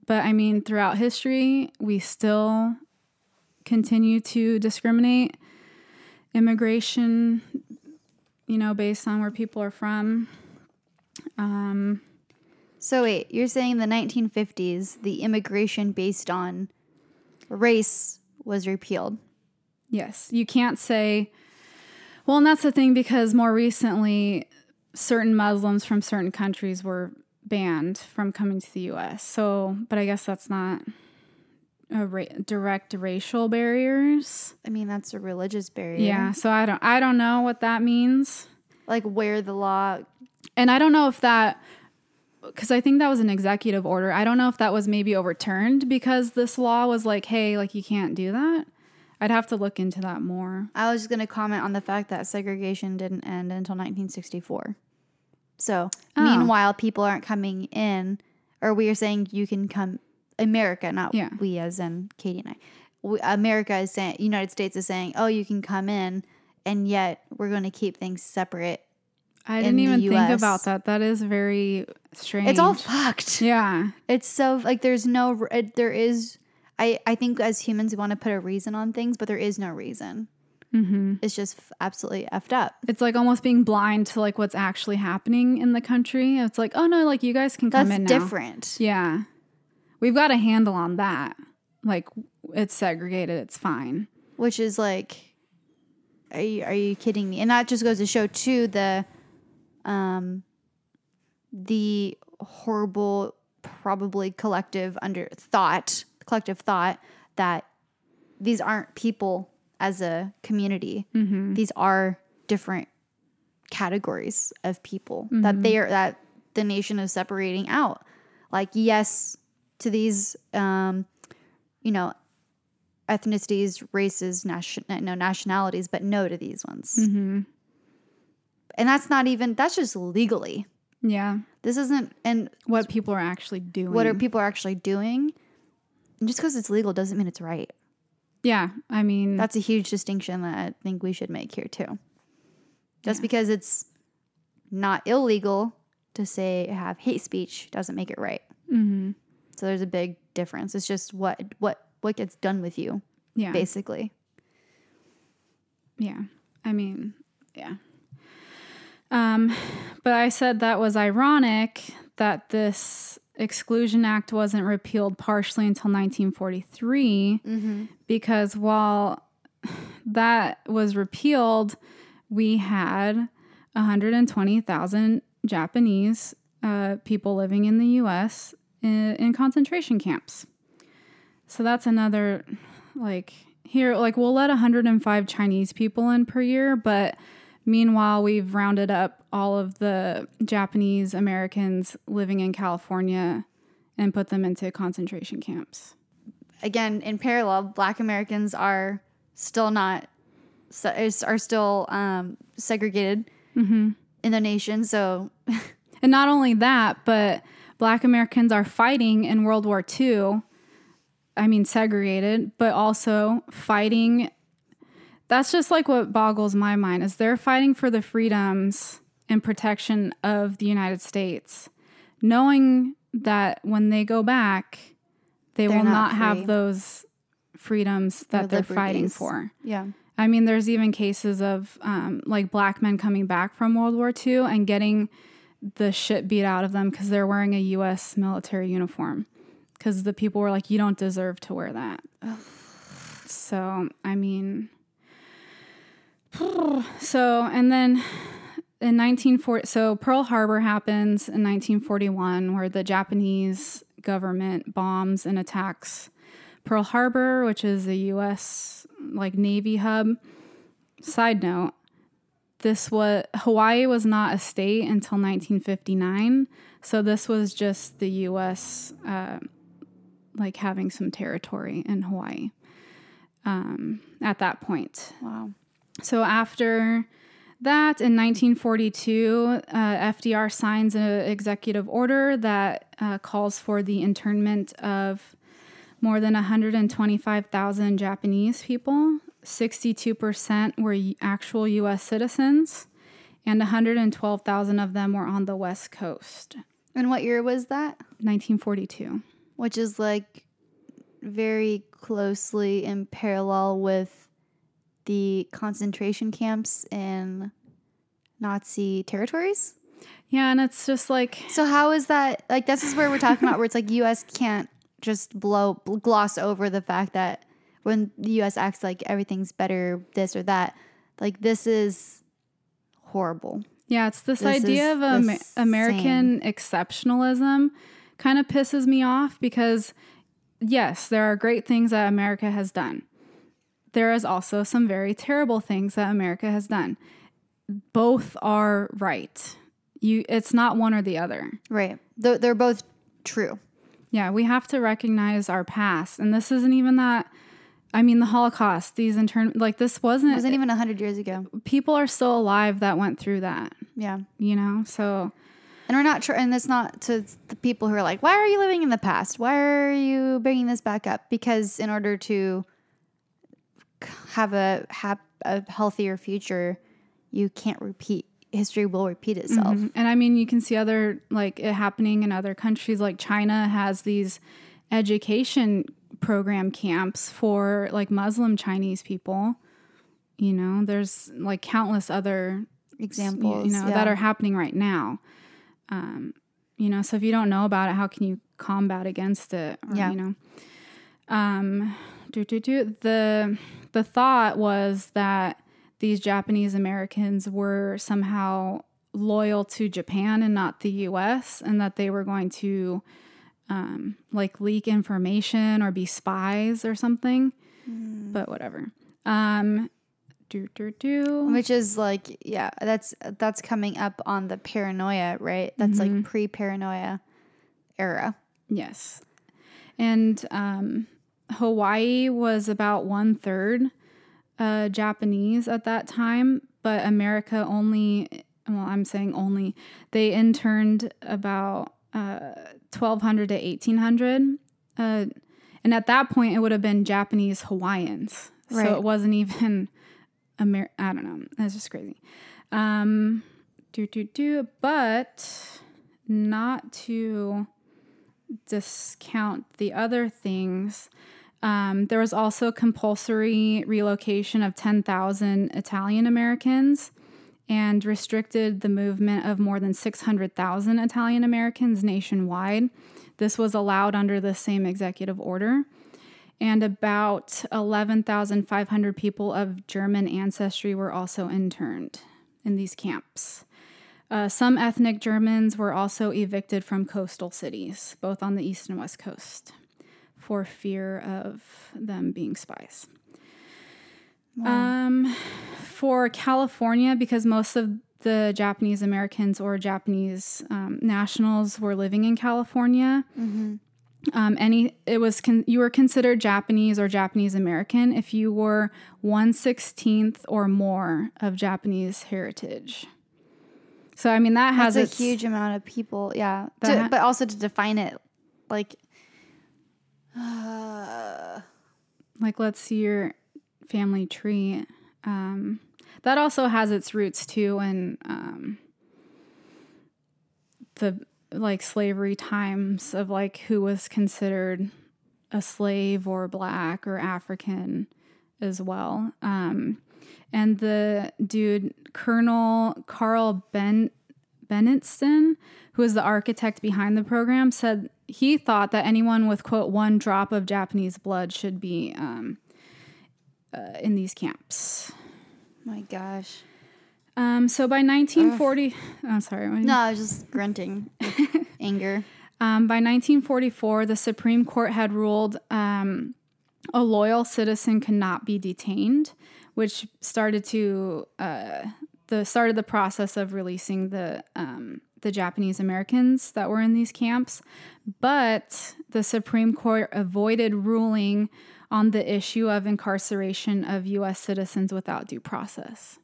But I mean, throughout history, we still continue to discriminate immigration, you know, based on where people are from. Um, So wait, you're saying the 1950s, the immigration based on race was repealed. Yes, you can't say. Well, and that's the thing because more recently, certain Muslims from certain countries were banned from coming to the U.S. So, but I guess that's not ra- direct racial barriers. I mean, that's a religious barrier. Yeah. So I don't. I don't know what that means, Like where the law. and I don't know if that. Because I think that was an executive order. I don't know if that was maybe overturned because this law was like, hey, like you can't do that. I'd have to look into that more. I was just going to comment on the fact that segregation didn't end until 1964. So, Oh. meanwhile, people aren't coming in, or we are saying you can come. America, not Yeah. we, as in Katie and I. We, America is saying, United States is saying, oh, you can come in, and yet we're going to keep things separate. I didn't even think about that. That is very strange. It's all fucked. yeah. It's so like there's no it, there is I I think as humans we want to put a reason on things, but there is no reason. hmm It's just f- absolutely effed up. It's like almost being blind to like what's actually happening in the country. It's like, oh no, like you guys can come That's in now. different. Yeah, we've got a handle on that. Like it's segregated. It's fine. Which is like, are you are you kidding me? And that just goes to show too the, um, the horrible, probably collective under thought, collective thought that these aren't people as a community. These are different categories of people that they are that the nation is separating out. Like yes, to these um, you know, ethnicities, races, nation, no nationalities, but no to these ones. Mm-hmm. And that's not even that's just legally. Yeah. This isn't and What people are actually doing. what are people are actually doing. And just because it's legal doesn't mean it's right. Yeah. I mean, That's a huge distinction that I think we should make here too. Just Yeah. because it's not illegal to say have hate speech doesn't make it right. mhm. So there's a big difference. It's just what what what gets done with you, yeah. basically. Yeah. I mean, yeah. Um, but I said that was ironic that this Exclusion Act wasn't repealed partially until 1943 because while that was repealed, we had 120,000 Japanese uh, people living in the U.S. In, concentration camps. So that's another, like, here, like, we'll let 105 Chinese people in per year, but meanwhile, we've rounded up all of the Japanese Americans living in California and put them into concentration camps. Again, in parallel, Black Americans are still not are still um, segregated in the nation. So And not only that, but black Americans are fighting in World War II. I mean, segregated, but also fighting. That's just like what boggles my mind is they're fighting for the freedoms and protection of the United States, knowing that when they go back, they They're will not not, have those freedoms that they're fighting for. yeah, I mean, there's even cases of um, like black men coming back from World War II and getting the shit beat out of them because they're wearing a U.S. military uniform. Because the people were like, you don't deserve to wear that. So, I mean, so, and then in 1940, so Pearl Harbor happens in 1941, where the Japanese government bombs and attacks Pearl Harbor, which is a U.S. like Navy hub. Side note: This was Hawaii was not a state until 1959, so this was just the U.S. Uh, like having some territory in Hawaii um, at that point. wow. So after that, in 1942, uh, FDR signs an executive order that uh, calls for the internment of more than 125,000 Japanese people. 62% were actual U.S. citizens, and 112,000 of them were on the West Coast. And what year was that? 1942. Which is like very closely in parallel with the concentration camps in Nazi territories. Yeah, and it's just like So how is that like this is where we're talking about where it's like US can't just blow gloss over the fact that when the US acts like everything's better this or that like this is horrible. Yeah, it's this, This idea of Am- American exceptionalism kind of pisses me off because, yes, there are great things that America has done. There is also some very terrible things that America has done. Both are right. You, it's not one or the other. Right. They're, they're both true. Yeah, we have to recognize our past, and this isn't even that. I mean, the Holocaust. These intern like this wasn't. It wasn't even 100 years ago. people are still alive that went through that. Yeah. You know, so And we're not tr- and it's not to the people who are like, why are you living in the past? Why are you bringing this back up? Because in order to have a hap- a healthier future, you can't repeat history will repeat itself. Mhm. And I mean, you can see other like it happening in other countries. Like China has these education program camps for like Muslim Chinese people. You know, there's like countless other Examples, you know, yeah. that are happening right now. Um, you know, so if you don't know about it, how can you combat against it? Or, Yeah. You know, um, do, do, do. the the thought was that these Japanese Americans were somehow loyal to Japan and not the U.S., and that they were going to um, like leak information or be spies or something. Hmm. But whatever. Um, do do do. Which is like, yeah, that's that's coming up on the paranoia, right? That's Mm-hmm. like pre-paranoia era. Yes. And um Hawaii was about one third uh, Japanese at that time, but America only, well, I'm saying only, they interned about uh, 1200 to 1800. Uh, and at that point, it would have been Japanese Hawaiians. Right. So it wasn't even, Amer- I don't know. That's just crazy. Um, do, do, do. But not to discount the other things. Um, there was also compulsory relocation of 10,000 Italian Americans and restricted the movement of more than 600,000 Italian Americans nationwide. This was allowed under the same executive order. And about 11,500 people of German ancestry were also interned in these camps. Uh, some ethnic Germans were also evicted from coastal cities, both on the east and west coast, for fear of them being spies. Um, for California, because most of the Japanese Americans or Japanese um, nationals were living in California, um, any it was con- you were considered Japanese or Japanese American if you were one sixteenth or more of Japanese heritage. So I mean that has That's a its huge amount of people. Yeah. To- ha- but also to define it, like, uh, (sighs) like let's see your family tree. Um, that also has its roots too in um, the like slavery times of like who was considered a slave or black or African as well. Um, and the dude Colonel Karl Ben Bendetsen, who was the architect behind the program, said he thought that anyone with quote one drop of Japanese blood should be um, uh, in these camps. my gosh. Um, so by 1940, oh sorry, No, I was just grunting (laughs) anger. Um, by 1944, the Supreme Court had ruled um, a loyal citizen cannot be detained, which started to uh, the started the process of releasing the um, the Japanese Americans that were in these camps. But the Supreme Court avoided ruling on the issue of incarceration of U.S. citizens without due process.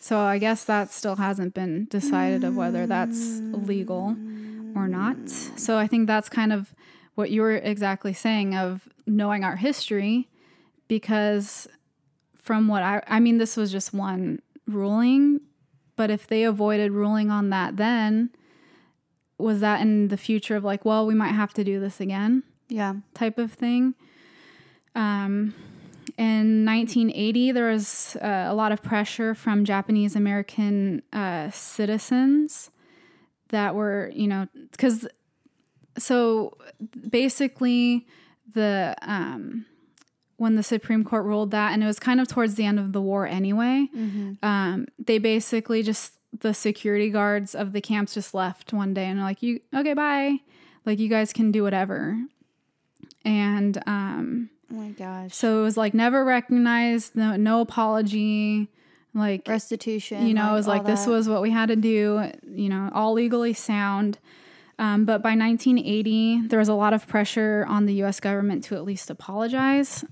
So I guess that still hasn't been decided of whether that's legal or not. So I think that's kind of what you were exactly saying of knowing our history because from what I I mean this was just one ruling, but if they avoided ruling on that then was that in the future of like, well, we might have to do this again? Yeah. type of thing. Um, in 1980, there was uh, a lot of pressure from Japanese American uh, citizens that were, you know, because so basically the um, when the Supreme Court ruled that, and it was kind of towards the end of the war anyway. Um, they basically just the security guards of the camps just left one day and are like, "You okay? Bye." Like you guys can do whatever and um, Oh my gosh. so it was like never recognized, no, no apology, like Restitution. you know, it was like this that. was what we had to do, you know, all legally sound. Um, but by 1980, there was a lot of pressure on the U.S. government to at least apologize.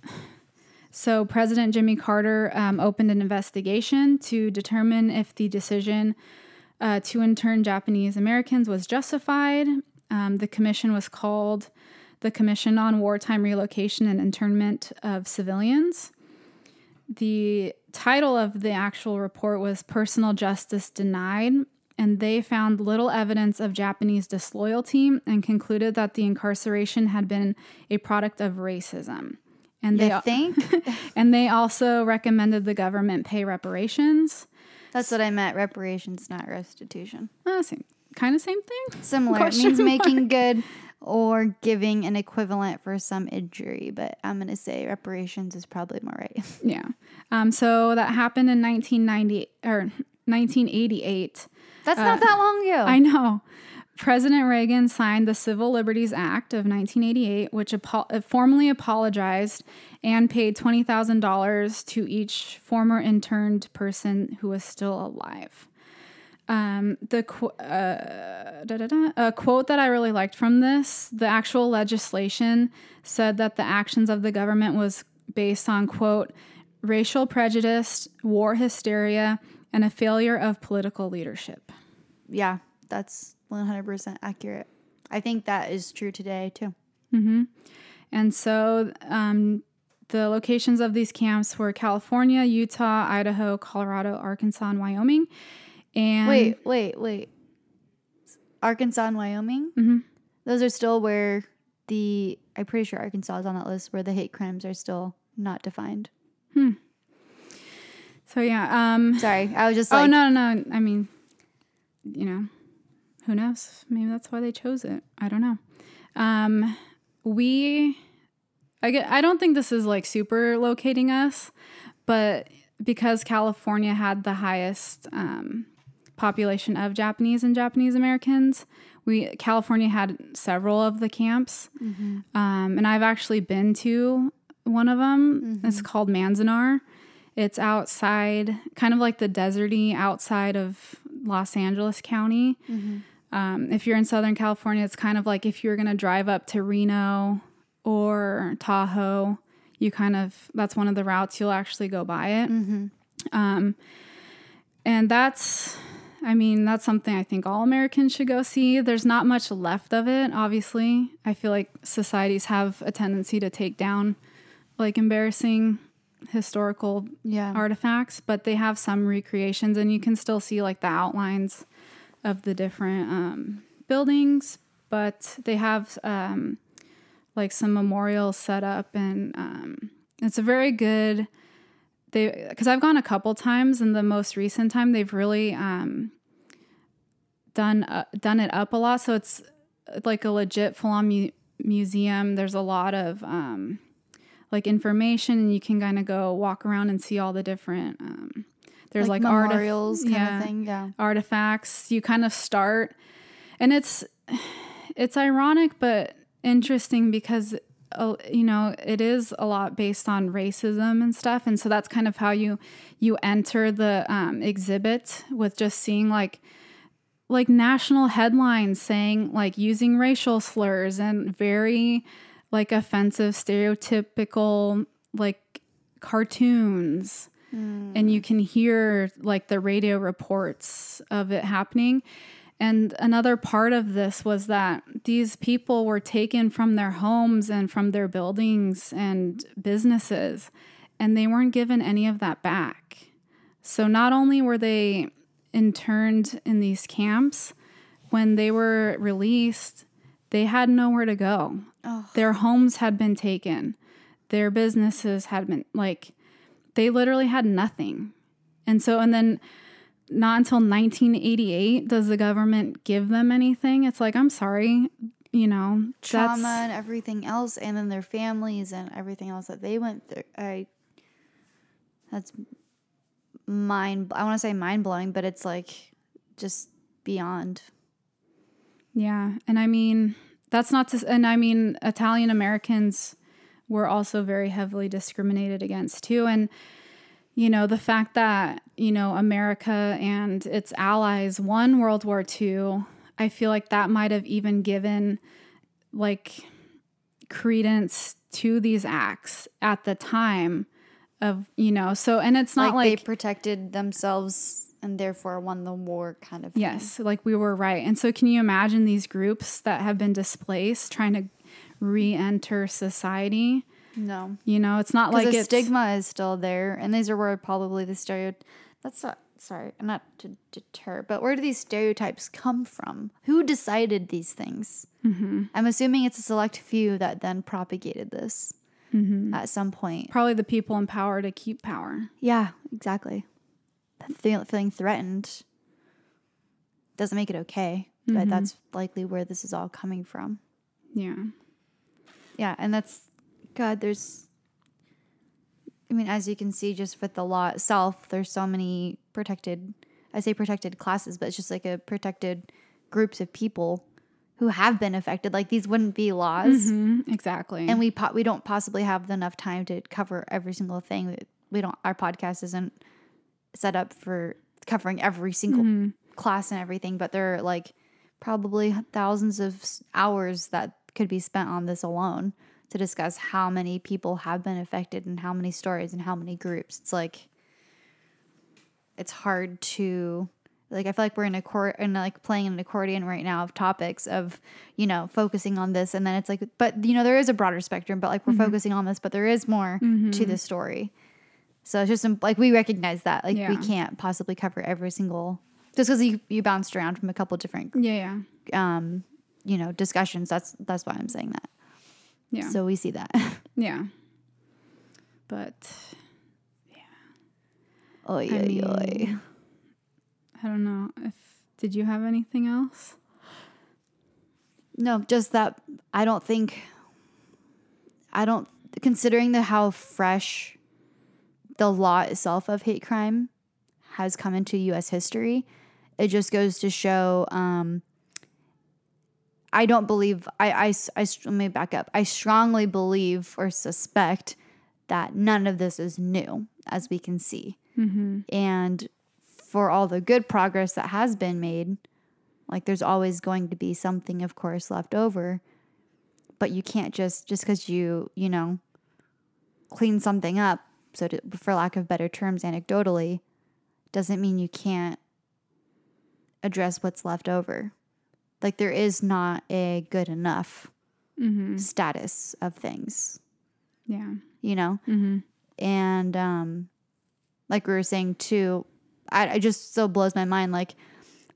So President Jimmy Carter um, opened an investigation to determine if the decision uh, to intern Japanese Americans was justified. Um, the commission was called the Commission on Wartime Relocation and Internment of Civilians. The title of the actual report was Personal Justice Denied, and they found little evidence of Japanese disloyalty and concluded that the incarceration had been a product of racism. And You they think? (laughs) and they also recommended the government pay reparations. That's what I meant. Reparations, not restitution. Uh, same, kind of same thing. Similar. It means mark. making good or giving an equivalent for some injury, but I'm gonna say reparations is probably more right. (laughs) Yeah. Um, so that happened in 1990 or 1988. That's not that long ago. I know. President Reagan signed the Civil Liberties Act of 1988, which apo- uh, formally apologized and paid $20,000 to each former interned person who was still alive. Um, the qu- uh, da, da, da, a quote that I really liked from this, the actual legislation said that the actions of the government was based on quote racial prejudice, war hysteria, and a failure of political leadership. Yeah, that's 100% accurate. I think that is true today too. And so um, the locations of these camps were California, Utah, Idaho, Colorado, Arkansas, and Wyoming. And Wait, wait, wait. Arkansas and Wyoming? Mm-hmm. Those are still where the, I'm pretty sure Arkansas is on that list where the hate crimes are still not defined. Hmm. So yeah. Um, Sorry, I was just oh like, no, no, no. I mean, you know, who knows? Maybe that's why they chose it. I don't know. Um, we, I get. I don't think this is like super locating us, but because California had the highest um, population of Japanese and Japanese Americans, we California had several of the camps, um, and I've actually been to one of them. It's called Manzanar. It's outside, kind of like the deserty outside of Los Angeles County. Um, if you're in Southern California, it's kind of like if you're going to drive up to Reno or Tahoe, you kind of, that's one of the routes you'll actually go by it. Um, and that's, I mean, that's something I think all Americans should go see. There's not much left of it, obviously. I feel like societies have a tendency to take down like embarrassing historical Yeah. artifacts, but they have some recreations and you can still see like the outlines of the different um, buildings, but they have um, like some memorials set up and um, it's a very good they because I've gone a couple times and the most recent time they've really um, done uh, done it up a lot so it's like a legit full on mu- museum there's a lot of um, like information and you can kind of go walk around and see all the different um, there's like, artif- memorials kind yeah, of thing. Yeah. artifacts you kind of start and it's it's ironic but interesting because uh, you know it is a lot based on racism and stuff and so that's kind of how you you enter the um, exhibit with just seeing like like national headlines saying like using racial slurs and very like offensive stereotypical like cartoons. Hmm. And you can hear like the radio reports of it happening. And another part of this was that these people were taken from their homes and from their buildings and businesses and they weren't given any of that back. So not only were they interned in these camps, when they were released, they had nowhere to go. Their homes had been taken. Their businesses had been like they literally had nothing. And so and then not until 1988 does the government give them anything. It's like, I'm sorry, you know, Trauma and everything else, and then their families and everything else that they went through. I. That's mind. I want to say mind blowing, but it's like just beyond. Yeah. And I mean, that's not to, and I mean, Italian Americans were also very heavily discriminated against too. And, you know, the fact that, you know, America and its allies won World War II, I feel like that might have even given like credence to these acts at the time of, you know, so, and it's not like, like, they protected themselves and therefore won the war, kind of. thing. Yes, like we were right. And so, can you imagine these groups that have been displaced trying to re enter society? No. You know, it's not Like like the it's stigma is still there, and these are where probably the stereo. That's not sorry, not to deter, but where do these stereotypes come from? Who decided these things? Mm-hmm. I'm assuming it's a select few that then propagated this Mm-hmm. at some point. probably the people in power to keep power. Yeah, exactly. Feel, feeling threatened doesn't make it okay, but mm-hmm. that's likely where this is all coming from. Yeah. Yeah, and that's God. There's, I mean, as you can see, just with the law itself, there's so many protected. I say protected classes, but it's just like a protected groups of people who have been affected. Like these wouldn't be laws, Mhm, exactly. and we po- we don't possibly have enough time to cover every single thing. We don't. Our podcast isn't set up for covering every single class and everything, but there are like probably thousands of hours that could be spent on this alone to discuss how many people have been affected and how many stories and how many groups. It's like it's hard to like I feel like we're in a court and like playing an accordion right now of topics of you know focusing on this and then it's like but you know there is a broader spectrum but like we're focusing on this but there is more to the story so it's just like we recognize that like we can't possibly cover every single just because you, you bounced around from a couple different Yeah, yeah. um you know discussions that's that's why I'm saying that Yeah. so we see that (laughs) yeah. But yeah oy, I oy, mean, oy. I don't know if did you have anything else? No, just that I don't think I don't considering the how fresh the law itself of hate crime has come into US history, it just goes to show um I don't believe I, I, I let me back up. I strongly believe or suspect that none of this is new as we can see. And for all the good progress that has been made, like there's always going to be something of course left over. But you can't just just cuz you, you know, clean something up, so to, for lack of better terms anecdotally, doesn't mean you can't address what's left over. Like there is not a good enough status of things, Yeah. you know? Mm-hmm. and um like we were saying too I, I just so blows my mind like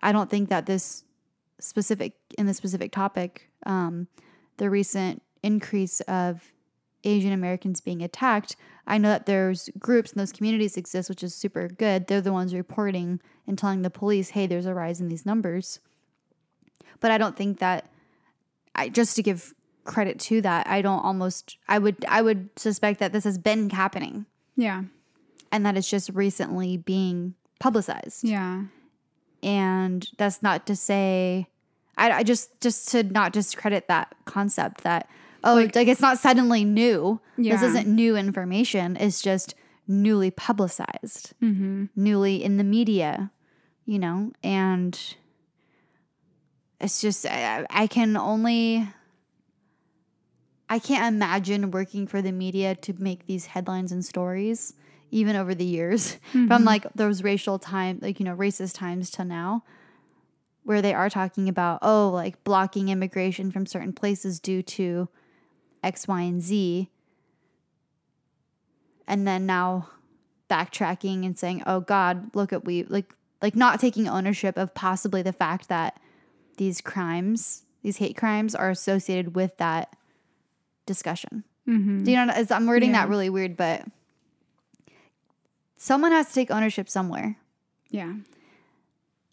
i don't think that this specific in this specific topic um the recent increase of asian americans being attacked i know that there's groups and those communities exist which is super good. They're the ones reporting and telling the police hey there's a rise in these numbers. But i don't think that I just to give credit to that i don't almost i would i would suspect that this has been happening. Yeah. and that it's just recently being publicized. Yeah. And that's not to say, I, I just just to not discredit that concept that oh like, it's not suddenly new. Yeah. This isn't new information. It's just newly publicized, mm-hmm. newly in the media, you know, and it's just I, I can only. I can't imagine working for the media to make these headlines and stories, even over the years, (laughs) from like those racial time, like, you know, racist times to now, where they are talking about, oh, like blocking immigration from certain places due to X, Y, and Z. And then now backtracking and saying, oh God, look at we, like, like not taking ownership of possibly the fact that these crimes, these hate crimes, are associated with that discussion. mm-hmm. Do you know? I'm wording Yeah. that really weird, but someone has to take ownership somewhere, Yeah.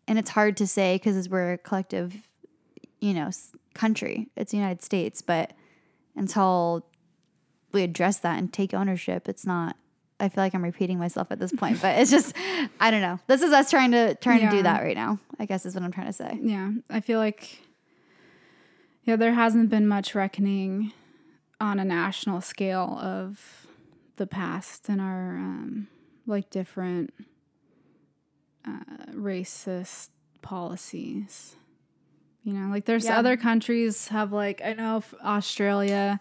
and it's hard to say because we're a collective, you know, country. It's the United States, but until we address that and take ownership, it's not. I feel like I'm repeating myself at this (laughs) point, but it's just I don't know. This is us trying to trying to do that right now. I guess is what I'm trying to say. Yeah. I feel like yeah, there hasn't been much reckoning on a national scale of the past and our um like different uh, racist policies. You know, like there's Yeah. other countries have like I know Australia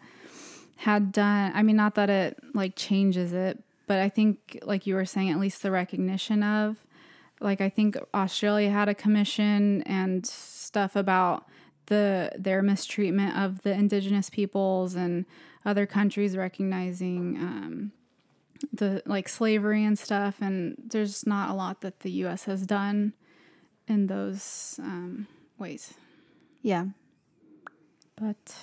had done I mean not that it like changes it, but I think like you were saying at least the recognition of like I think Australia had a commission and stuff about the their mistreatment of the indigenous peoples and other countries recognizing um, the like slavery and stuff and there's not a lot that the US has done in those um, ways Yeah. but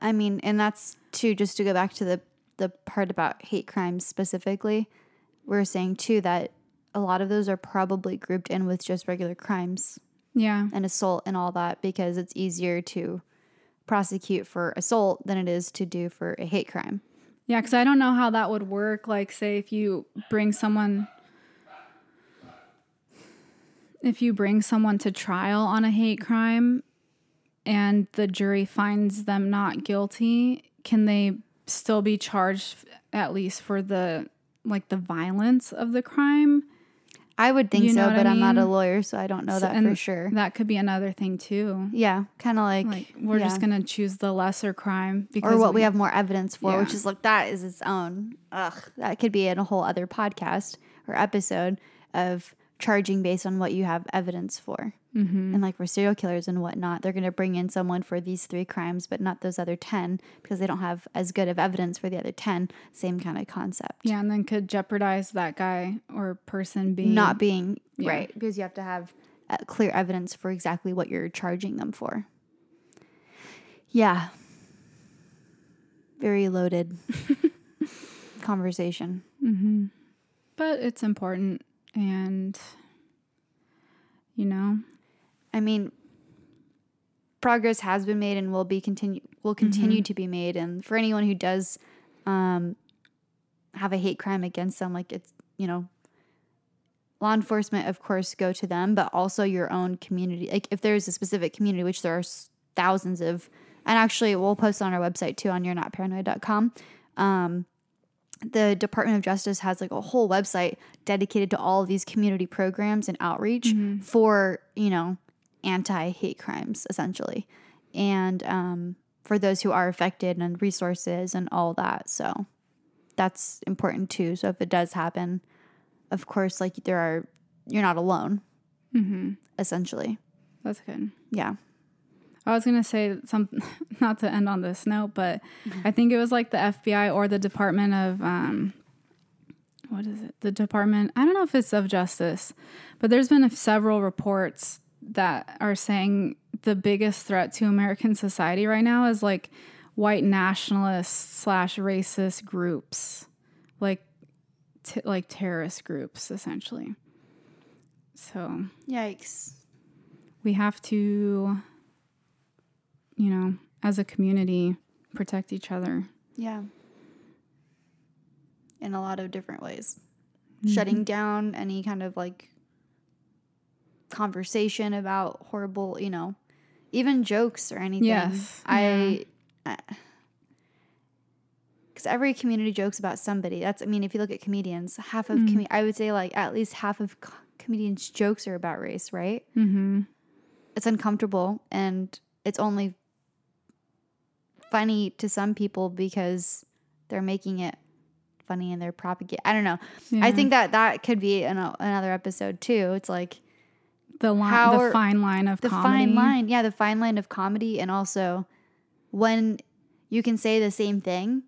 I mean, and that's too, just to go back to the, the part about hate crimes specifically, we're saying too that a lot of those are probably grouped in with just regular crimes yeah and assault and all that because it's easier to prosecute for assault than it is to do for a hate crime. Yeah, because I don't know how that would work. Like, say, if you bring someone, if you bring someone to trial on a hate crime and the jury finds them not guilty, can they still be charged at least for the like the violence of the crime? I would think You know so, but I I'm not a lawyer, so I don't know So- that for sure. That could be another thing too. Yeah, kind of like, Like we're just gonna choose the lesser crime because or what we have more evidence for, which is like that is its own. Ugh, that could be in a whole other podcast or episode of charging based on what you have evidence for. Mm-hmm. And like for serial killers and whatnot, they're going to bring in someone for these three crimes, but not those other 10 because they don't have as good of evidence for the other 10. Same kind of concept. Yeah, and then could jeopardize that guy or person being Not being Yeah. right because you have to have uh, clear evidence for exactly what you're charging them for. Yeah. Very loaded (laughs) conversation. Mm-hmm. But it's important, and you know, I mean, progress has been made and will be continue will continue to be made. And for anyone who does um, have a hate crime against them, like it's you know, law enforcement of course go to them, but also your own community. Like if there's a specific community, which there are s- thousands of, and actually we'll post on our website too on you're not paranoid.com. Um, the Department of Justice has like a whole website dedicated to all of these community programs and outreach for, you know, anti hate crimes essentially. And um, for those who are affected and resources and all that. So that's important too. So if it does happen, of course, like there are, you're not alone mm-hmm. essentially. that's good. Yeah. I was gonna say something, (laughs) not to end on this note, but I think it was like the FBI or the Department of um, what is it? The Department. I don't know if it's of Justice, but there's been a, several reports that are saying the biggest threat to American society right now is like white nationalist slash racist groups, like t- like terrorist groups, essentially. So Yikes. we have to you know as a community protect each other Yeah. In a lot of different ways. Mm-hmm. Shutting down any kind of like conversation about horrible, you know, even jokes or anything. Yes, I because every community jokes about somebody. That's I mean, if you look at comedians, half of com- I would say like at least half of co- comedians' jokes are about race, right? mm-hmm. it's uncomfortable and it's only funny to some people because they're making it funny and they're propagating. I don't know. I think that that could be an, another episode too. It's like the line how the fine line of the comedy fine line. Yeah, the fine line of comedy and also when you can say the same thing,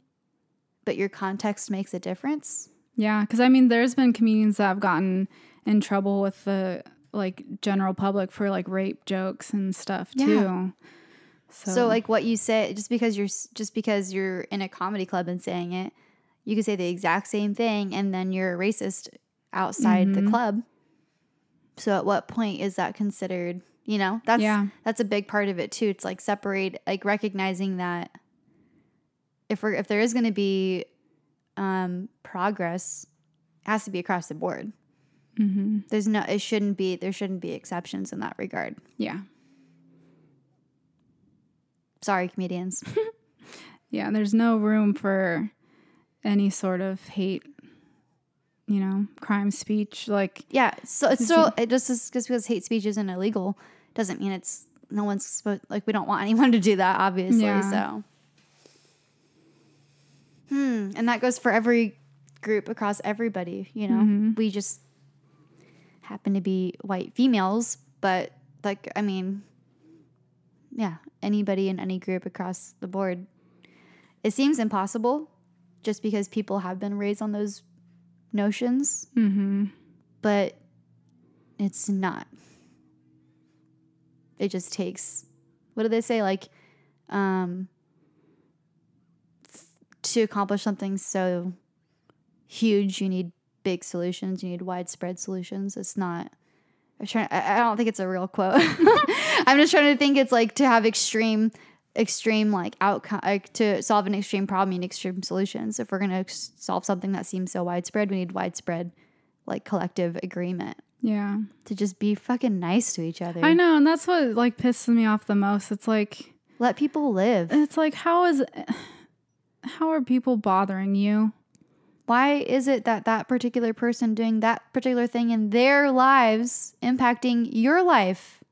but your context makes a difference. yeah because i mean there's been comedians that have gotten in trouble with the like general public for like rape jokes and stuff Yeah. too so, So like what you say, just because you're just because you're in a comedy club and saying it, you could say the exact same thing, and then you're a racist outside the mm-hmm. club. So at what point is that considered? You know, that's Yeah. that's a big part of it too. It's like separate, like recognizing that if we're if there is going to be um, progress, it has to be across the board. Mhm. There's no, it shouldn't be. There shouldn't be exceptions in that regard. yeah Sorry, comedians. (laughs) yeah there's no room for any sort of hate you know crime speech like Yeah, so it's still it just is, just because hate speech isn't illegal doesn't mean it's no one's supposed like we don't want (laughs) anyone to do that obviously. Yeah. So, hmm, and that goes for every group across everybody. You know, Mm-hmm. we just happen to be white females, but like I mean, yeah, anybody in any group across the board. It seems impossible, just because people have been raised on those notions mm-hmm. but it's not. It just takes what do they say like um to accomplish something so huge you need big solutions, you need widespread solutions. It's not I'm trying I, I don't think it's a real quote. (laughs) I'm just trying to think it's like to have extreme extreme like outcome like to solve an extreme problem you need extreme solutions. If we're going to solve something that seems so widespread, we need widespread like collective agreement yeah to just be fucking nice to each other. I know, and that's what like pisses me off the most. It's like Let people live. it's like how is how are people bothering you? why is it that that particular person doing that particular thing in their lives impacting your life?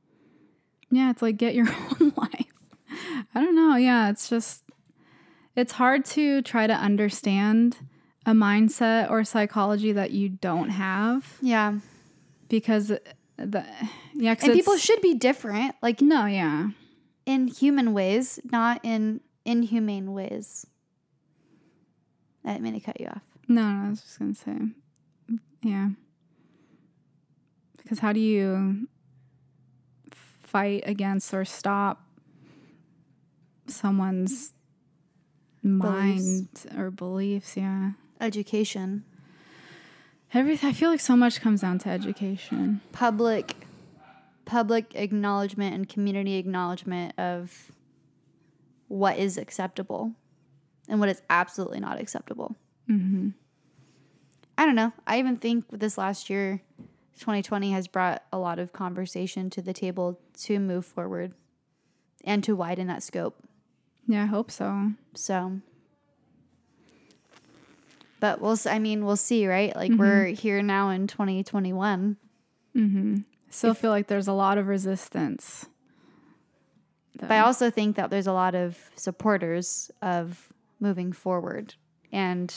Yeah, it's like get your (laughs) own life. (laughs) I don't know. Yeah, it's just it's hard to try to understand a mindset or psychology that you don't have Yeah. because the yeah, And people should be different, like no, yeah. in human ways, not in inhumane ways. I didn't mean to cut you off. No, no, I was just gonna say, yeah. Because how do you fight against or stop someone's mind or beliefs? Yeah, Education, everything. I feel like so much comes down to education. public public acknowledgement and community acknowledgement of what is acceptable and what is absolutely not acceptable. Mm-hmm. I don't know. I even think this last year, 2020 has brought a lot of conversation to the table to move forward and to widen that scope. Yeah, I hope so. So, but we'll. I mean, we'll see, right? Like we're here now in 2021. Mm-hmm. Still feel like there's a lot of resistance. But I also think that there's a lot of supporters of moving forward and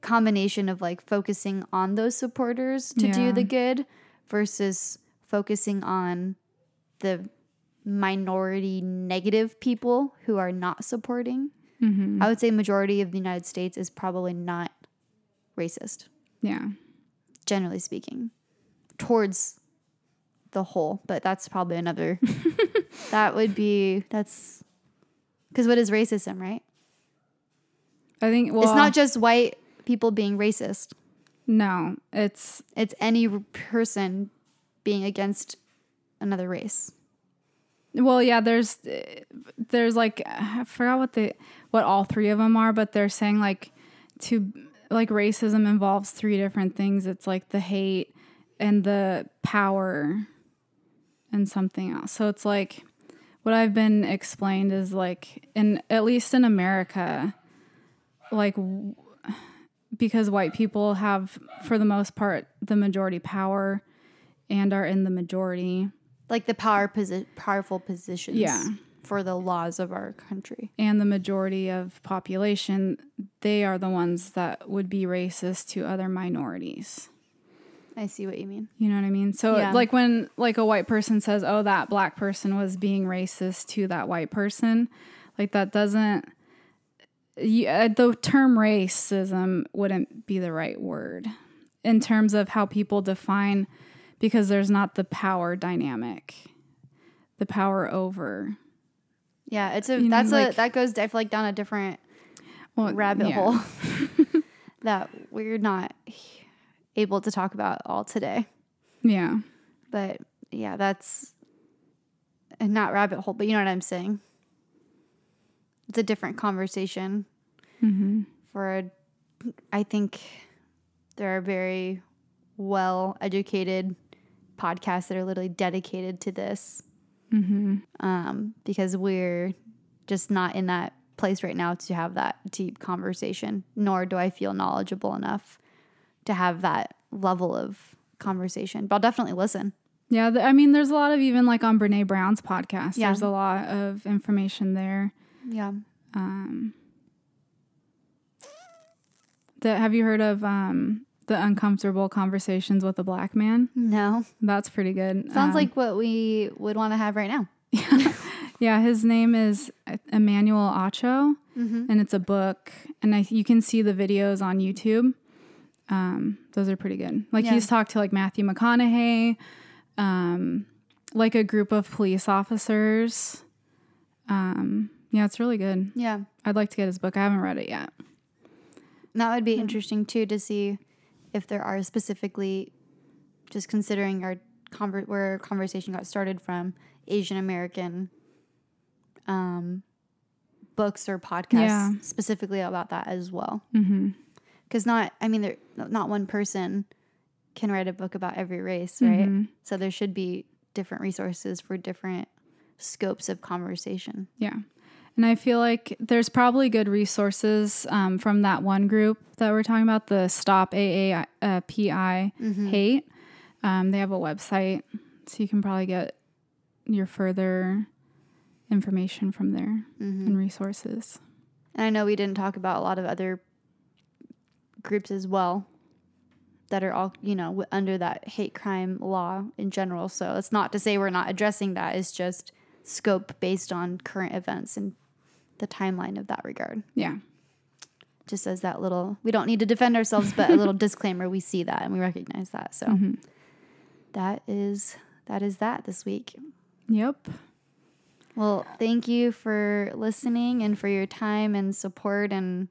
combination of like focusing on those supporters to Yeah. do the good versus focusing on the minority negative people who are not supporting. Mm-hmm. I would say majority of the United States is probably not racist Yeah. generally speaking, towards the whole. But that's probably another. (laughs) that would be that's because what is racism, right? I think well, it's not just white people being racist. no. It's It's any person being against another race. Well, yeah, there's there's like I forgot what the what all three of them are, but they're saying like to like racism involves three different things. It's like the hate and the power and something else. So it's like what I've been explained is like in at least in America like because white people have for the most part the majority power and are in the majority Like the power posi- powerful positions Yeah. for the laws of our country. and the majority of population, they are the ones that would be racist to other minorities. I see what you mean. You know what I mean? So Yeah. like when like a white person says, "Oh, that black person was being racist to that white person," like that doesn't you, uh, the term racism wouldn't be the right word in terms of how people define because there's not the power dynamic. The power over. Yeah, it's a You know, that's a like- that goes feel like down a different Well, rabbit yeah. hole (laughs) that we're not able to talk about all today. Yeah. But yeah, that's and not rabbit hole, but you know what I'm saying. It's a different conversation. Mm-hmm. For a, I think there are very well educated podcasts that are literally dedicated to this. Um, because we're just not in that place right now to have that deep conversation, nor do I feel knowledgeable enough to have that level of conversation. But I'll definitely listen. Yeah, th- I mean, there's a lot of even like on Brene Brown's podcast. Yeah. There's a lot of information there. Yeah. That have you heard of um, the uncomfortable conversations with a black man? No. That's pretty good. Sounds Um, like what we would want to have right now. (laughs) yeah. His name is Emmanuel Acho, and it's a book, and I, you can see the videos on YouTube. Um, those are pretty good. Like Yeah. he's talked to like Matthew McConaughey, um, like a group of police officers. Um, yeah, it's really good. Yeah. I'd like to get his book. I haven't read it yet. That would be interesting too to see if there are specifically just considering our conver- where our conversation got started from Asian American um, books or podcasts Yeah. specifically about that as well. Because not, I mean, there not one person can write a book about every race, right? So there should be different resources for different scopes of conversation. Yeah. And I feel like there's probably good resources um, from that one group that we're talking about, the Stop AAPI uh, PI Hate. Um, they have a website, so you can probably get your further information from there and resources. And I know we didn't talk about a lot of other groups as well that are all, you know, under that hate crime law in general. So it's not to say we're not addressing that. It's just scope based on current events and the timeline of that regard. Yeah. Just as that little, we don't need to defend ourselves, but a little (laughs) disclaimer. We see that and we recognize that. So mm-hmm. that is that is that this week. Yep. Well, thank you for listening and for your time and support. And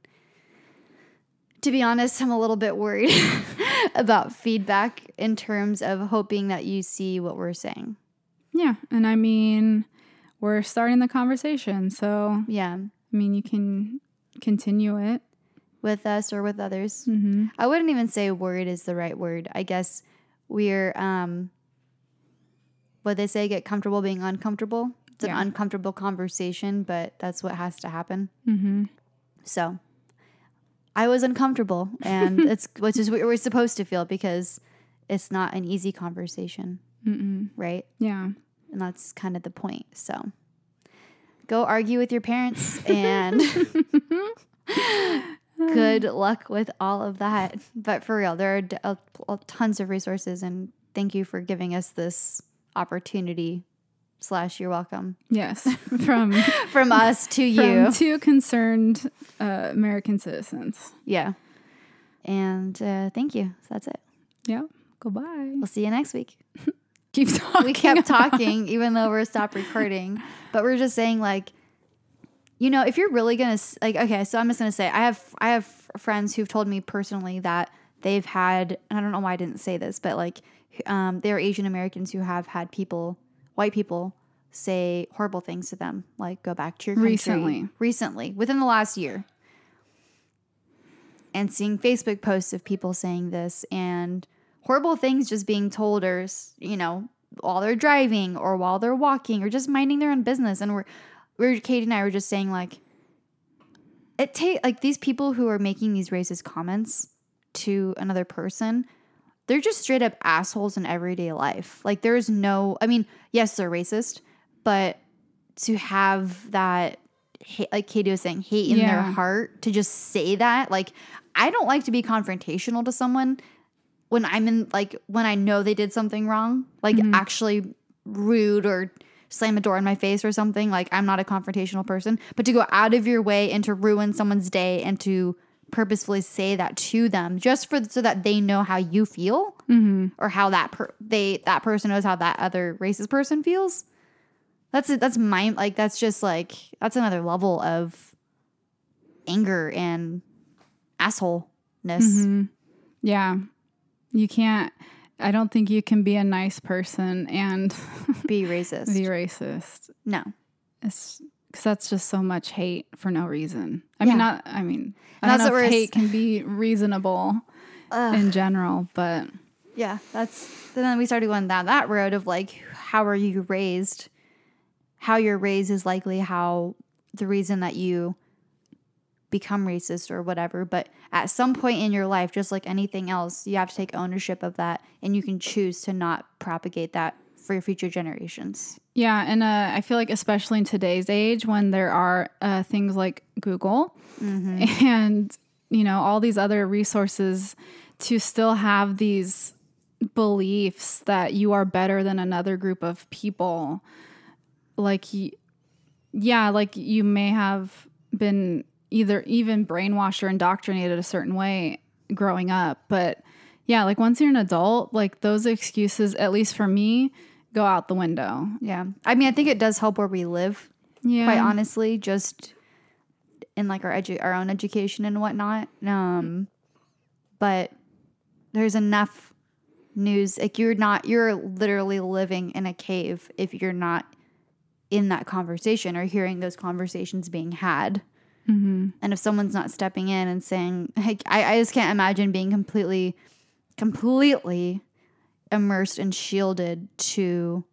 to be honest, I'm a little bit worried (laughs) about feedback in terms of hoping that you see what we're saying. Yeah. And I mean, we're starting the conversation. So, Yeah, I mean, you can continue it. with us or with others. Mm-hmm. I wouldn't even say worried is the right word. I guess we're, um, what they say, get comfortable being uncomfortable. It's Yeah. an uncomfortable conversation, but that's what has to happen. Mm-hmm. So I was uncomfortable, and (laughs) it's which is what we're supposed to feel because it's not an easy conversation, Mm-mm. right? Yeah. And that's kind of the point. So go argue with your parents, (laughs) and (laughs) good luck with all of that. But for real, there are d- uh, tons of resources, and thank you for giving us this opportunity. Slash, you're welcome Yes. (laughs) From from us to you. two concerned uh, American citizens. Yeah. And uh, thank you. So that's it. yeah Goodbye. We'll see you next week. Keep (laughs) talking. We kept talking even though we're stopped recording, but we're just saying like, you know, if you're really gonna like, okay, so I'm just gonna say I have I have friends who've told me personally that they've had, and I don't know why I didn't say this, but like, um, they're Asian Americans who have had people, white people, say horrible things to them, like go back to your country Recently. recently within the last year. And seeing Facebook posts of people saying this and horrible things just being told or you know while they're driving or while they're walking or just minding their own business. And we're we're Katie and I were just saying like it take like these people who are making these racist comments to another person they're just straight up assholes in everyday life. Like there's no I mean yes they're racist but to have that hate, like Katie was saying hate in their heart to just say that like I don't like to be confrontational to someone when I'm in like when I know they did something wrong, like actually rude or slam a door in my face or something, like I'm not a confrontational person, but to go out of your way and to ruin someone's day and to purposefully say that to them just for so that they know how you feel or how that per- they that person knows how that other racist person feels. That's it. That's my like that's just like that's another level of anger and assholeness. Mm-hmm. Yeah. You can't, I don't think you can be a nice person and (laughs) Be racist. be racist. no. It's because that's just so much hate for no reason. I Yeah. mean, not, I mean, I And don't that's know if hate can be reasonable in general, but Yeah, that's then we started going down that road of like how are you raised? How you're raised is likely how the reason that you become racist or whatever, but at some point in your life just like anything else, you have to take ownership of that and you can choose to not propagate that for your future generations. Yeah, and uh, I feel like especially in today's age when there are uh, things like Google (laughs) and you know all these other resources to still have these beliefs that you are better than another group of people, like yeah, like you may have been either even brainwashed or indoctrinated a certain way growing up, but yeah, like once you're an adult, like those excuses, at least for me, go out the window. Yeah. I mean, I think it does help where we live, Yeah. quite honestly, just in like our edu- our own education and whatnot. Um, but there's enough news. Like you're not, you're literally living in a cave if you're not in that conversation or hearing those conversations being had. Mm-hmm. And if someone's not stepping in and saying, like, I, I just can't imagine being completely, completely immersed and shielded to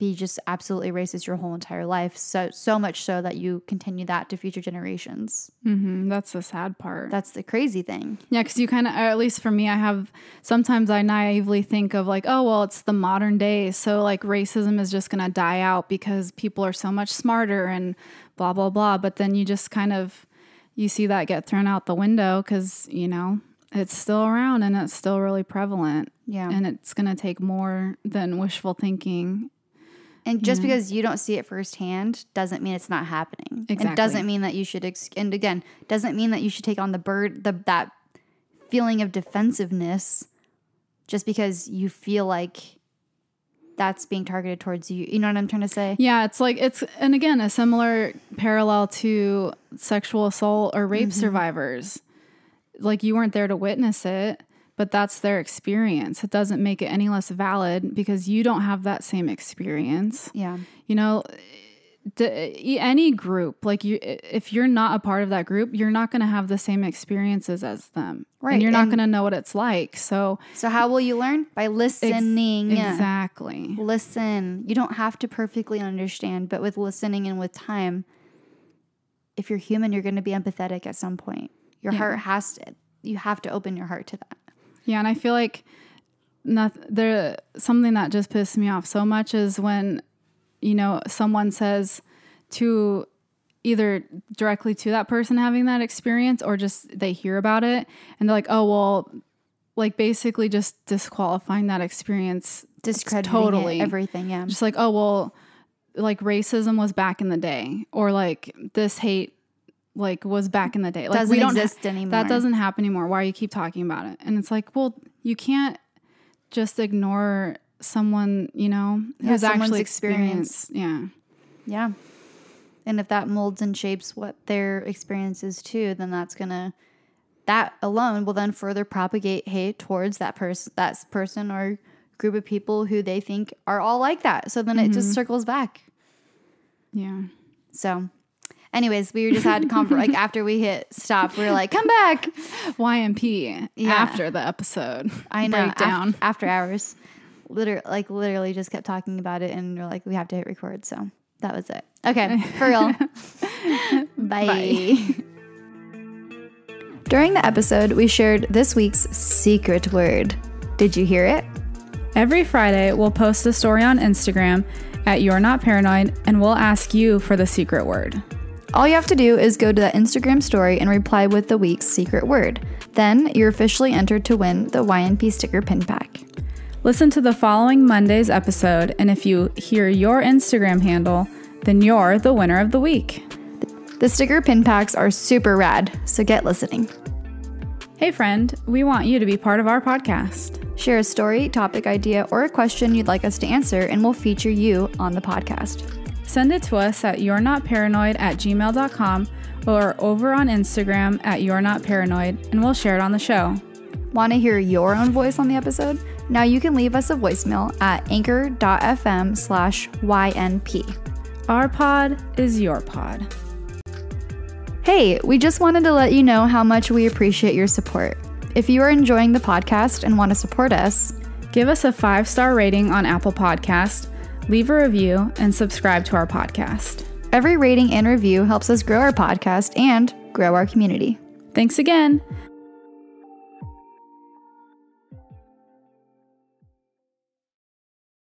be just absolutely racist your whole entire life. So so much so that you continue that to future generations. hmm That's the sad part. That's the crazy thing. Yeah, because you kind of, at least for me, I have sometimes I naively think of like, oh, well, it's the modern day. So like racism is just to die out because people are so much smarter and blah, blah, blah. But then you just kind of, you see that get thrown out the window because, you know, it's still around and it's still really prevalent. Yeah. And it's going to take more than wishful thinking. And just mm-hmm. because you don't see it firsthand doesn't mean it's not happening. And Exactly. doesn't mean that you should ex- and again, doesn't mean that you should take on the bird the that feeling of defensiveness just because you feel like that's being targeted towards you. You know what I'm trying to say? Yeah, it's like it's and again a similar parallel to sexual assault or rape mm-hmm. survivors. Like you weren't there to witness it, but that's their experience. It doesn't make it any less valid because you don't have that same experience. Yeah. You know, d- any group like you if you're not a part of that group, you're not going to have the same experiences as them. Right, And you're not going to know what it's like. So So how will you learn? By ex- listening. Exactly. Listen. You don't have to perfectly understand, but with listening and with time, if you're human, you're going to be empathetic at some point. Your heart has to, you have to open your heart to that. Yeah, and I feel like not there something that just pissed me off so much is when you know someone says to either directly to that person having that experience or just they hear about it and they're like, "Oh, well, like basically just disqualifying that experience Discrediting totally it, everything. Yeah. just like, "Oh, well, like racism was back in the day or like this hate like was back in the day." Like Doesn't we don't ha- exist anymore. that doesn't happen anymore. Why do you keep talking about it? And it's like, well, you can't just ignore someone, you know, Yeah, who's actually experience. experienced. Yeah. Yeah. And if that molds and shapes what their experience is too, then that's gonna that alone will then further propagate hate towards that person that person or group of people who they think are all like that. So then it Mm-hmm. just circles back. Yeah. So anyways, we just had conver- (laughs) like after we hit stop, we were like, come back. YNP Yeah. after the episode. I know Breakdown. af- after hours. Literally like literally just kept talking about it and we're like, we have to hit record. So that was it. Okay, for real. (laughs) Bye. (laughs) During the episode, we shared this week's secret word. Did you hear it? Every Friday, we'll post a story on Instagram at You're Not Paranoid and we'll ask you for the secret word. All you have to do is go to that Instagram story and reply with the week's secret word. Then you're officially entered to win the YNP sticker pin pack. Listen to the following Monday's episode, and if you hear your Instagram handle, then you're the winner of the week. The sticker pin packs are super rad, so get listening. Hey, friend, we want you to be part of our podcast. Share a story, topic idea, or a question you'd like us to answer, and we'll feature you on the podcast. Send it to us at you're not paranoid at gmail.com or over on Instagram at you're not paranoid, and we'll share it on the show. Want to hear your own voice on the episode? Now you can leave us a voicemail at anchor.fm slash YNP. Our pod is your pod. Hey, we just wanted to let you know how much we appreciate your support. If you are enjoying the podcast and want to support us, Give us a five star rating on Apple Podcast, leave a review, and subscribe to our podcast. every rating and review helps us grow our podcast and grow our community. Thanks again.